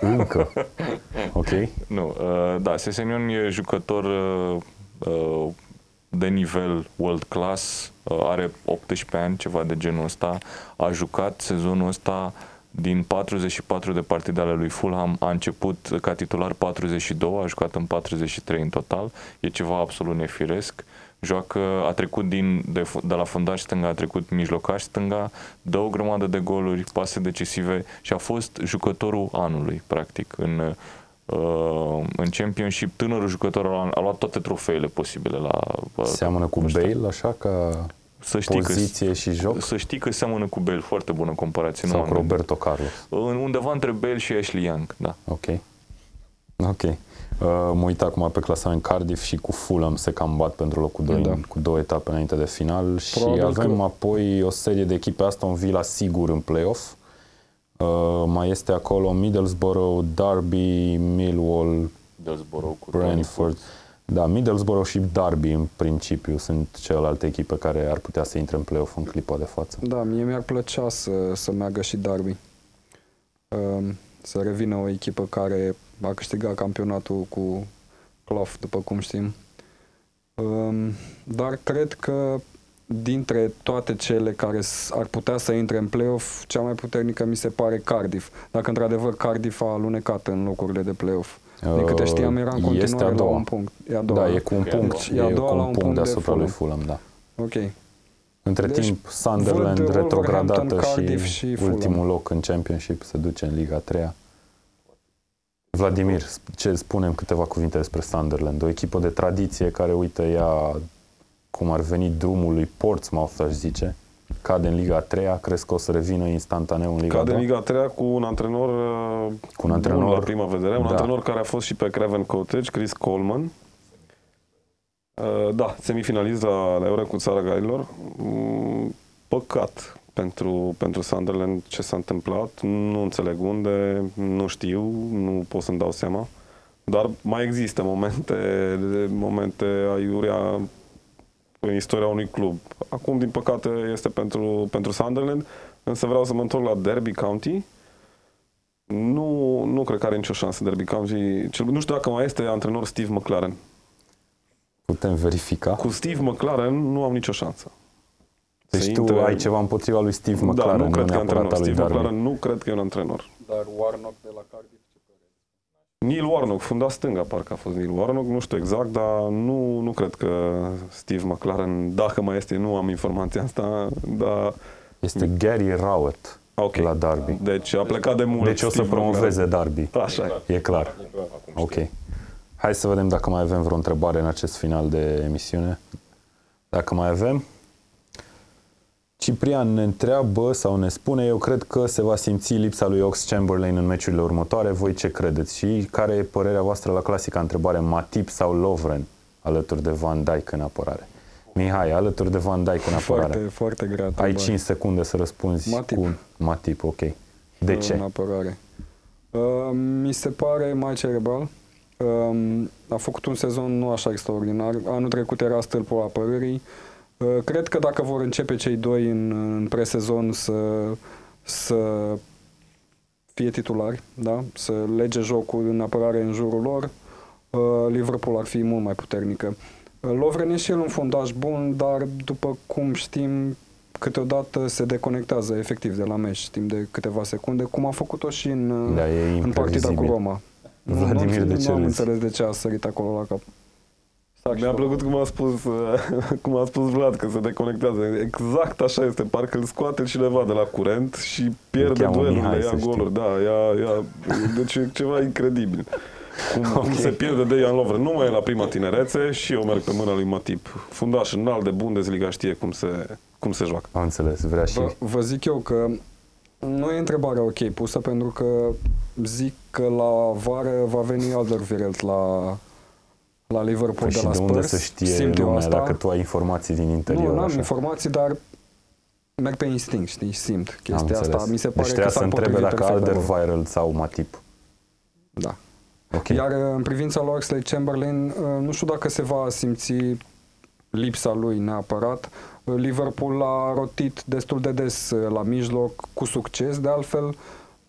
Încă. Ok.
Nu, uh, da, Sesenion e jucător uh, uh, de nivel world class, uh, are 18 ani, ceva de genul ăsta, a jucat sezonul ăsta din 44 de partide ale lui Fulham, a început ca titular 42, a jucat în 43 în total, e ceva absolut nefiresc. Joacă, a trecut din, de, fu- de la fundaș stânga, a trecut mijlocaș stânga, dă o grămadă de goluri, pase decisive și a fost jucătorul anului, practic, în, uh, în Championship. Tânărul jucător a, a luat toate trofeele posibile la... uh,
Seamănă cu Bale, așa, ca
să știi că,
poziție și joc?
să știi că seamănă cu Bale, foarte bună comparație.
Sau
nu
cu
m-am gândit.
Roberto Carlos?
În- Undeva între Bale și Ashley Young, da.
Ok. Ok. Uh, mă uit acum pe clasament Cardiff și cu Fulham se cam bat pentru locul 2
Da.
cu două etape înainte de final și
Probabil
avem
că-
apoi o serie de echipe Aston Villa sigur în play-off. Uh, mai este acolo Middlesbrough, Derby, Millwall,
Delsborough cu
Brentford. Da, Middlesbrough și Derby în principiu sunt celelalte echipe care ar putea să intre în play-off în clipa de față.
Da, mie mi-ar plăcea să, să meargă și Derby. Um, să revină o echipă care a câștigat campionatul cu Clough, după cum știm. Um, dar cred că dintre toate cele care s- ar putea să intre în play-off, cea mai puternică mi se pare Cardiff. Dacă într-adevăr Cardiff a alunecat în locurile de play-off. Din câte știam, era în
Uh, Este
continuare
a
la
doua.
un punct. E a doua.
Da, e cu un
E a
punct,
doua. E a
e
doua
cu
la
un
un
punct
punct de
deasupra lui
Fulham.
Fulham, da.
Ok.
Între
Deci,
timp, Sunderland
văd
retrogradată
Wolverhampton,
și,
Cardiff și Fulham.
ultimul loc în Championship se duce în Liga 3 Vladimir, ce spunem câteva cuvinte despre Sunderland? O echipă de tradiție care, uite, ea cum ar veni drumul lui Portsmouth, aș zice, cade în Liga 3 crezi că o să revină instantaneu în Liga
Cade
2?
în Liga 3 cu un antrenor, uh,
Cu un antrenor-
bun la prima vedere, un
da.
antrenor care a fost și pe Craven Cottage, Chris Coleman. Uh, Da, semifinalist la, la Euro cu țara Galilor. Mm, Păcat pentru, pentru Sunderland ce s-a întâmplat. Nu înțeleg unde, nu știu, nu pot să-mi dau seama. Dar mai există momente, momente aiurea în istoria unui club. Acum, din păcate, este pentru, pentru Sunderland, însă vreau să mă întorc la Derby County. Nu, nu cred că are nicio șansă Derby County. Cel, nu știu dacă mai este antrenor Steve McLaren.
Putem verifica.
Cu Steve McLaren nu am nicio șansă.
Deci
Să
tu
intre-
ai ceva împotriva lui Steve McLaren,
da, nu cred că e
neapărat
antrenor.
al lui
Steve
Derby.
McLaren nu cred că e un antrenor.
Dar Warnock de la Cardiff ce
Neil Warnock, fundat stânga, parcă a fost Neil Warnock, nu știu exact, dar nu, nu cred că Steve McLaren, dacă mai este, nu am informația asta, dar
Este Gary Rowett
ok.
la Derby.
Deci a plecat de mult.
Deci o să
Steve
promoveze Derby.
McLaren. Așa e.
E clar. Ok. Hai să vedem dacă mai avem vreo întrebare în acest final de emisiune. Dacă mai avem. Ciprian ne întreabă sau ne spune, eu cred că se va simți lipsa lui Ox Chamberlain în meciurile următoare. Voi ce credeți? Și care e părerea voastră la clasica întrebare, Matip sau Lovren alături de Van Dijk în apărare? Mihai, alături de Van Dijk în apărare.
Foarte, foarte grea.
Ai
întrebare.
5 secunde să răspunzi
Matip.
cu Matip, ok. De
în
ce?
apărare. Uh, mi se pare mai cerebral. Uh, a făcut un sezon nu așa extraordinar. Anul trecut era stâlpul apărării. Uh, cred că dacă vor începe cei doi în, în presezon să, să fie titulari, da? să lege jocul în apărare în jurul lor, uh, Liverpool ar fi mult mai puternică. Uh, Lovren e și el un fundaș bun, dar după cum știm, câteodată se deconectează efectiv de la meci timp de câteva secunde, cum a făcut-o și în, uh,
Da, e
în partida cu
imprevizibil.
Roma.
Vladimir,
nu,
de ce
nu am
râzi?
înțeles de ce a sărit acolo la cap.
Mi-a plăcut cum a spus, uh, cum a spus Vlad, că se deconectează. Exact așa este, parcă îl scoate cineva de la curent și pierde
cheamă
duelurile,
Mihai,
ia
să știi.
goluri. Da, ia, ia, deci e ceva incredibil. cum, okay. cum se pierde de Ian Lovren. Nu mai e la prima tinerețe și eu merg pe mâna lui Matip. Fundaș înalt de Bundesliga știe cum se, cum se joacă.
Am înțeles, vrea și...
Vă, vă zic eu că nu e întrebarea ok pusă pentru că zic că la vară va veni Alderweireld la, la Liverpool
Păi
de
și
la
de
Spurs.
unde să știe
Simt eu
lumea
asta.
dacă tu ai informații din interior?
Nu, n-am
așa?
informații, dar merg pe instinct, știi, simt
Am
chestia asta.
înțeles.
Mi se pare
deci
că
trebuia
s-ar
să întrebe
potrivi
dacă
perfect acolo.
Alderweireld sau Matip.
Da.
Ok.
Iar uh, în privința lui Oxley Chamberlain, uh, nu știu dacă se va simți lipsa lui neapărat. Uh, Liverpool a rotit destul de des uh, la mijloc, cu succes, de altfel.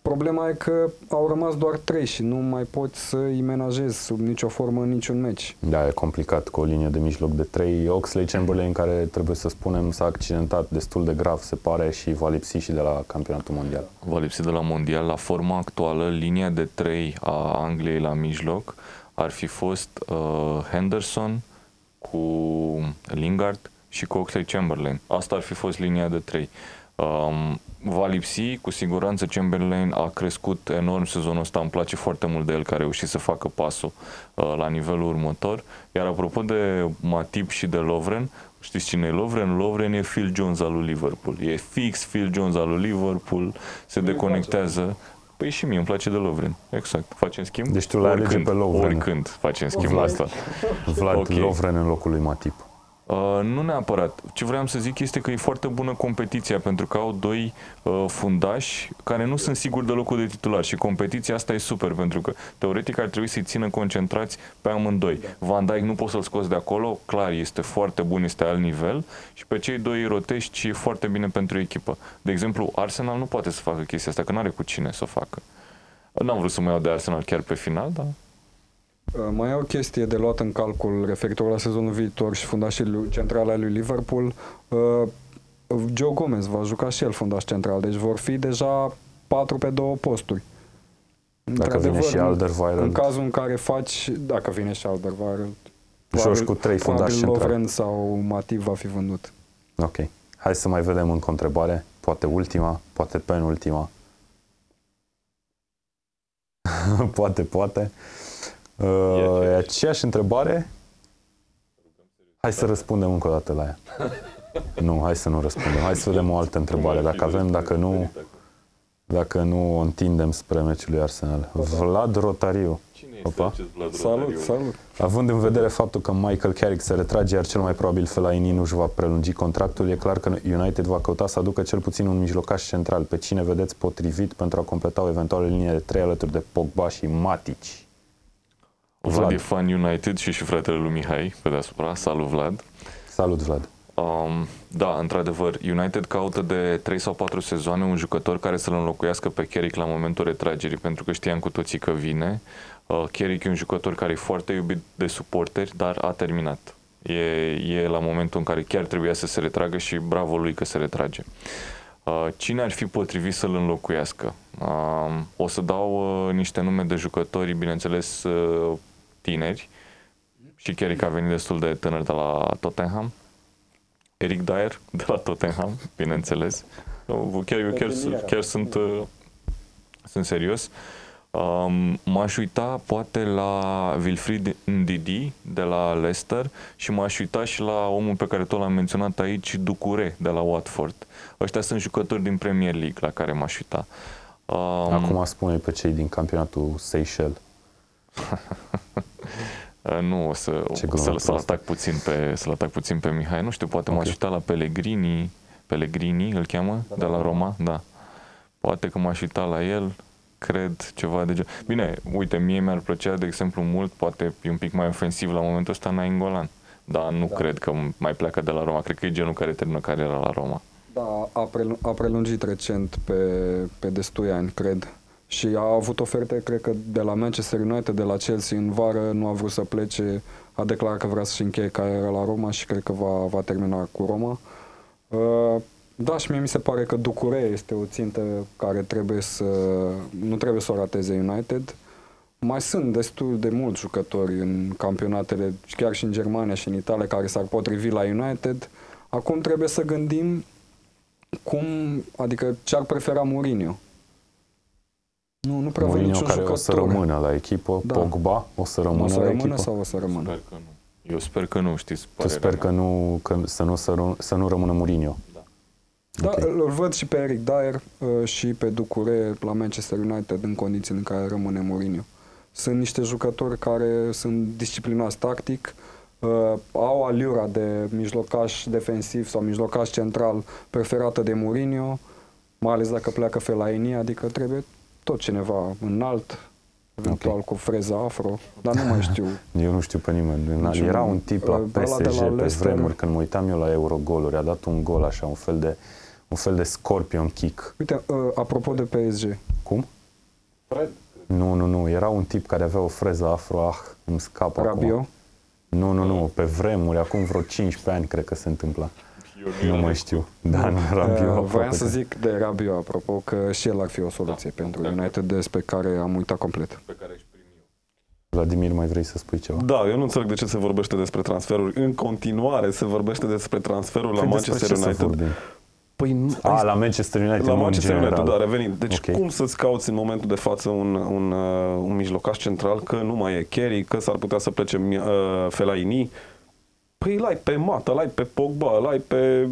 Problema e că au rămas doar trei și nu mai poți să îi menajezi sub nicio formă în niciun meci.
Da, e complicat cu o linie de mijloc de 3. Oxley Chamberlain, care trebuie să spunem s-a accidentat destul de grav, se pare, și va lipsi și de la campionatul mondial.
Va lipsi de la mondial. La forma actuală, linia de 3 a Angliei la mijloc ar fi fost uh, Henderson cu Lingard și cu Oxley Chamberlain. Asta ar fi fost linia de 3. Um, va lipsi, cu siguranță Chamberlain a crescut enorm sezonul ăsta, îmi place foarte mult de el că a reușit să facă pasul uh, la nivelul următor. Iar apropo de Matip și de Lovren, știți cine e Lovren? Lovren e Phil Jones al lui Liverpool. E fix Phil Jones al lui Liverpool, se deconectează. Păi și mie îmi place de Lovren, exact. Facem schimb?
Deci tu l-ai alege
Oricând,
pe Lovren.
Oricând facem schimb
Vlad.
asta.
Vlad
Ok.
Lovren în locul lui Matip.
Uh, nu neapărat. Ce vreau să zic este că e foarte bună competiția pentru că au doi uh, fundași care nu sunt siguri de locul de titular și competiția asta e super pentru că teoretic ar trebui să-i țină concentrați pe amândoi. Van Dijk nu poți să-l scoți de acolo, clar este foarte bun, este alt nivel și pe cei doi îi rotești și e foarte bine pentru echipă. De exemplu, Arsenal nu poate să facă chestia asta, că nu are cu cine să o facă. N-am vrut să mă iau de Arsenal chiar pe final, dar
Uh, Mai e o chestie de luat în calcul referitor la sezonul viitor și fundașii lui- centrale al lui Liverpool. Uh, Joe Gomez va juca și el fundaș central, deci vor fi deja 4 pe două posturi.
Dacă vine
Într-adevăr,
și
în- În
Alderweireld,
cazul în care faci, dacă vine și Alderweireld,
joci cu trei fundași
probabil
centrali.
Lovren sau Matip va fi vândut.
Ok. Hai să mai vedem încă o întrebare. Poate ultima, poate penultima. poate, poate. Uh, e aceeași întrebare? Hai să răspundem încă o dată la ea. Nu, hai să nu răspundem. Hai să vedem o altă întrebare. Dacă avem, dacă nu, dacă nu o întindem spre meciul lui Arsenal. Vlad Rotariu.
Cine
este Opa.
acest Vlad
Salut, salut!
Având în vedere faptul că Michael Carrick se retrage, iar cel mai probabil Fellaini nu își va prelungi contractul, e clar că United va căuta să aducă cel puțin un mijlocaș central. Pe cine vedeți potrivit pentru a completa o eventuală linie de trei alături de Pogba și Matic?
Vlad
Vlad.
e fan United și și fratele lui Mihai pe deasupra. Salut, Vlad!
Salut, Vlad!
Um, da, într-adevăr, United caută de 3 sau 4 sezoane un jucător care să-l înlocuiască pe Carrick la momentul retragerii, pentru că știam cu toții că vine. Uh, Carrick e un jucător care e foarte iubit de suporteri, dar a terminat. E, e la momentul în care chiar trebuia să se retragă și bravo lui că se retrage. Uh, cine ar fi potrivit să-l înlocuiască? Uh, o să dau uh, niște nume de jucători, bineînțeles, uh, tineri. Și Carrick a venit destul de tânăr de la Tottenham. Eric Dyer de la Tottenham, bineînțeles. Eu Chiar, eu chiar, chiar sunt, uh, sunt serios. Um, m-aș uita poate la Wilfried Ndidi de la Leicester și m-aș uita și la omul pe care tot l-am menționat aici, Ducure de la Watford. Ăștia sunt jucători din Premier League la care m-aș uita. Um,
Acum spune pe cei din campionatul Seychelles.
Uh, Nu, o să,
Ce
o
glumă
să, să-l
proastă.
atac puțin pe, să-l atac puțin pe Mihai. Nu știu, poate
Ok.
m-aș uita la Pellegrini, Pellegrini îl cheamă, de la Roma, da. Poate că m-aș uita la el, cred, ceva de genul. Bine, uite, mie mi-ar plăcea, de exemplu, mult, poate e un pic mai ofensiv la momentul ăsta, Nainggolan. Dar nu da. cred că mai pleacă de la Roma. Cred că e genul care termină cariera la Roma.
Da, a, prelu- a prelungit recent pe, pe destui ani, cred. Și a avut oferte, cred că, de la Manchester United, de la Chelsea în vară, nu a vrut să plece, a declarat că vrea să-și încheie cariera la Roma și cred că va, va termina cu Roma. Uh, da, și mie mi se pare că Ducure este o țintă care trebuie să, nu trebuie să o rateze United. Mai sunt destul de mulți jucători în campionatele, chiar și în Germania și în Italia, care s-ar potrivi la United. Acum trebuie să gândim cum, adică ce ar prefera Mourinho. Nu, nu prea văd
Mourinho
niciun
care
jucător.
o să rămână la echipă,
Da.
Pogba o să rămână
o să
la
rămână
echipă.
sau o să rămână?
Sper că nu. Eu sper că nu, știți
Tu
părerea
sper
mea.
că nu, că să, nu, să, nu, să nu rămână Mourinho.
Da,
Ok.
îl văd și pe Eric Dyer uh, și pe Ducure la Manchester United în condițiile în care rămâne Mourinho. Sunt niște jucători care sunt disciplinați tactic, uh, au aliura de mijlocaș defensiv sau mijlocaș central preferată de Mourinho, mai ales dacă pleacă Fellaini, adică trebuie tot cineva înalt, eventual cu freza afro, dar nu mai știu.
Eu nu știu pe nimeni.
Niciun-
Era un tip la
ăla de la
PSG pe
Leicester.
vremuri, când mă uitam eu la Eurogoluri, a dat un gol așa, un fel de, un fel de scorpion kick.
Uite, uh, apropo de PSG,
Cum?
Fred.
Nu, nu, nu. Era un tip care avea o freză afro, ah, îmi scapă acum.
Rabio,
Nu, nu, nu. Pe vremuri, acum vreo 15 ani, cred că se întâmpla.
Eu
Nu
eram
mai
cu-
știu. Da, nu era
Uh,
bio.
Vreau
aproape
să
că-
zic de Rabio, apropo, că și el ar fi o soluție
Da,
pentru
da.
United, despre care am uitat complet.
Pe care aș primi eu.
Vladimir, mai vrei să spui ceva?
Da, eu nu înțeleg de ce se vorbește despre transferuri. În continuare se vorbește despre transferul la
Păi despre
Manchester
ce să
United.
vorbim?
Păi nu,
A, la Manchester United,
la
nu în
Manchester
general.
United, da, revenind. Deci
Ok.
cum să-ți cauți în momentul de față un, un, uh, un mijlocaș central că nu mai e Kerry, că s-ar putea să plece uh, Fellaini? Păi îl ai pe Mata, îl ai pe Pogba, îl ai pe,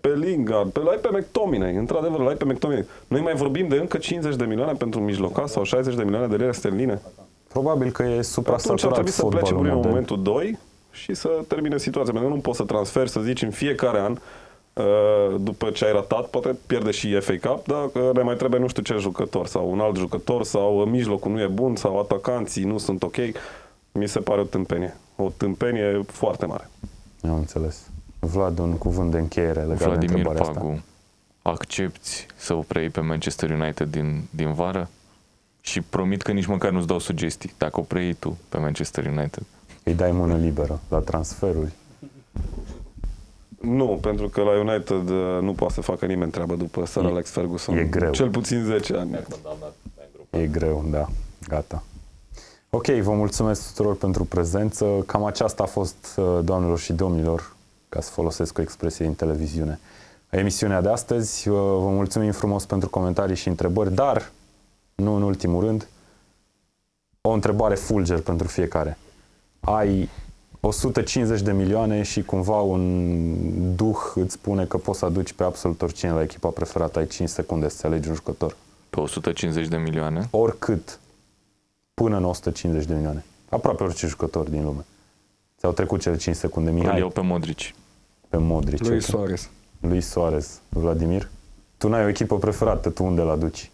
pe Lingard, pe, îl ai pe McTominay, într-adevăr, îl ai pe McTominay. Noi mai vorbim de încă 50 de milioane pentru un mijlocaș sau 60 de milioane de lire sterline.
Probabil că e
Atunci ar
supra-saturat
trebui să plece
fotbalul
Mourinho în
modern.
momentul 2 și să termine situația. Pentru că nu poți să transferi, să zici, în fiecare an, uh, după ce ai ratat, poate pierde și FA Cup, dar uh, ne mai trebuie nu știu ce jucător sau un alt jucător sau uh, mijlocul nu e bun sau atacanții nu sunt ok. Mi se pare o tâmpenie. O tâmpenie foarte mare.
Am înțeles. Vlad, un cuvânt de încheiere legat de
Vladimir
întrebarea asta.
Pagu, accepti să o preiei pe Manchester United din, din vară? Și promit că nici măcar nu-ți dau sugestii dacă o preiei tu pe Manchester United.
Îi dai mână liberă la transferuri.
Nu, pentru că la United uh, nu poate să facă nimeni treabă după Sir
E-
Alex Ferguson.
e greu.
Cel puțin 10 ani.
E greu, da. Gata. Ok, vă mulțumesc tuturor pentru prezență. Cam aceasta a fost, uh, doamnelor și domnilor, ca să folosesc o expresie din televiziune, emisiunea de astăzi. Uh, Vă mulțumim frumos pentru comentarii și întrebări, dar, nu în ultimul rând, o întrebare fulger pentru fiecare. Ai 150 de milioane și cumva un duh îți spune că poți să aduci pe absolut oricine la echipa preferată. Ai 5 secunde să alegi un jucător.
Pe 150 de milioane?
Oricât. Până în 150 de milioane. Aproape orice jucător din lume. Ți-au trecut cele 5 secunde.
Îl
Mihai,
iau pe Modric.
pe Modric.
Lui
ok.
Suarez.
Lui Soares. Vladimir? Tu n-ai o echipă preferată, tu unde l duci?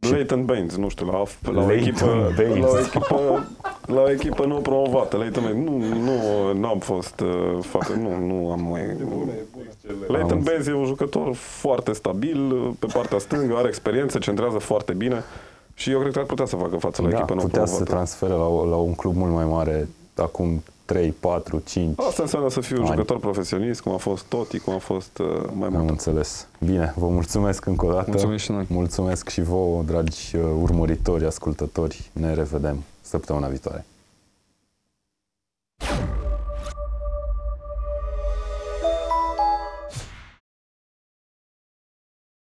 Și-
Leighton Baines, nu știu, la, la, o
Leighton
echipă,
Baines.
la, o echipă, la o echipă nu promovată. Leighton Baines, nu, nu, nu am fost, uh, fată, nu, nu am mai... Leighton
Am
Baines e un jucător foarte stabil, uh, pe partea stângă, are experiență, centrează foarte bine și eu cred că ar putea să facă față la
Da,
echipă nu
putea să se
promovată.
transfere la, o- la un club mult mai mare acum 3, 4, 5.
Asta înseamnă să fiu un
Ani.
jucător profesionist, cum a fost Toti, cum a fost uh, mai
Am
mult.
înțeles. Bine, vă mulțumesc încă o dată.
Mulțumim și noi.
Mulțumesc și vouă, dragi uh, urmăritori, ascultători. Ne revedem săptămâna viitoare.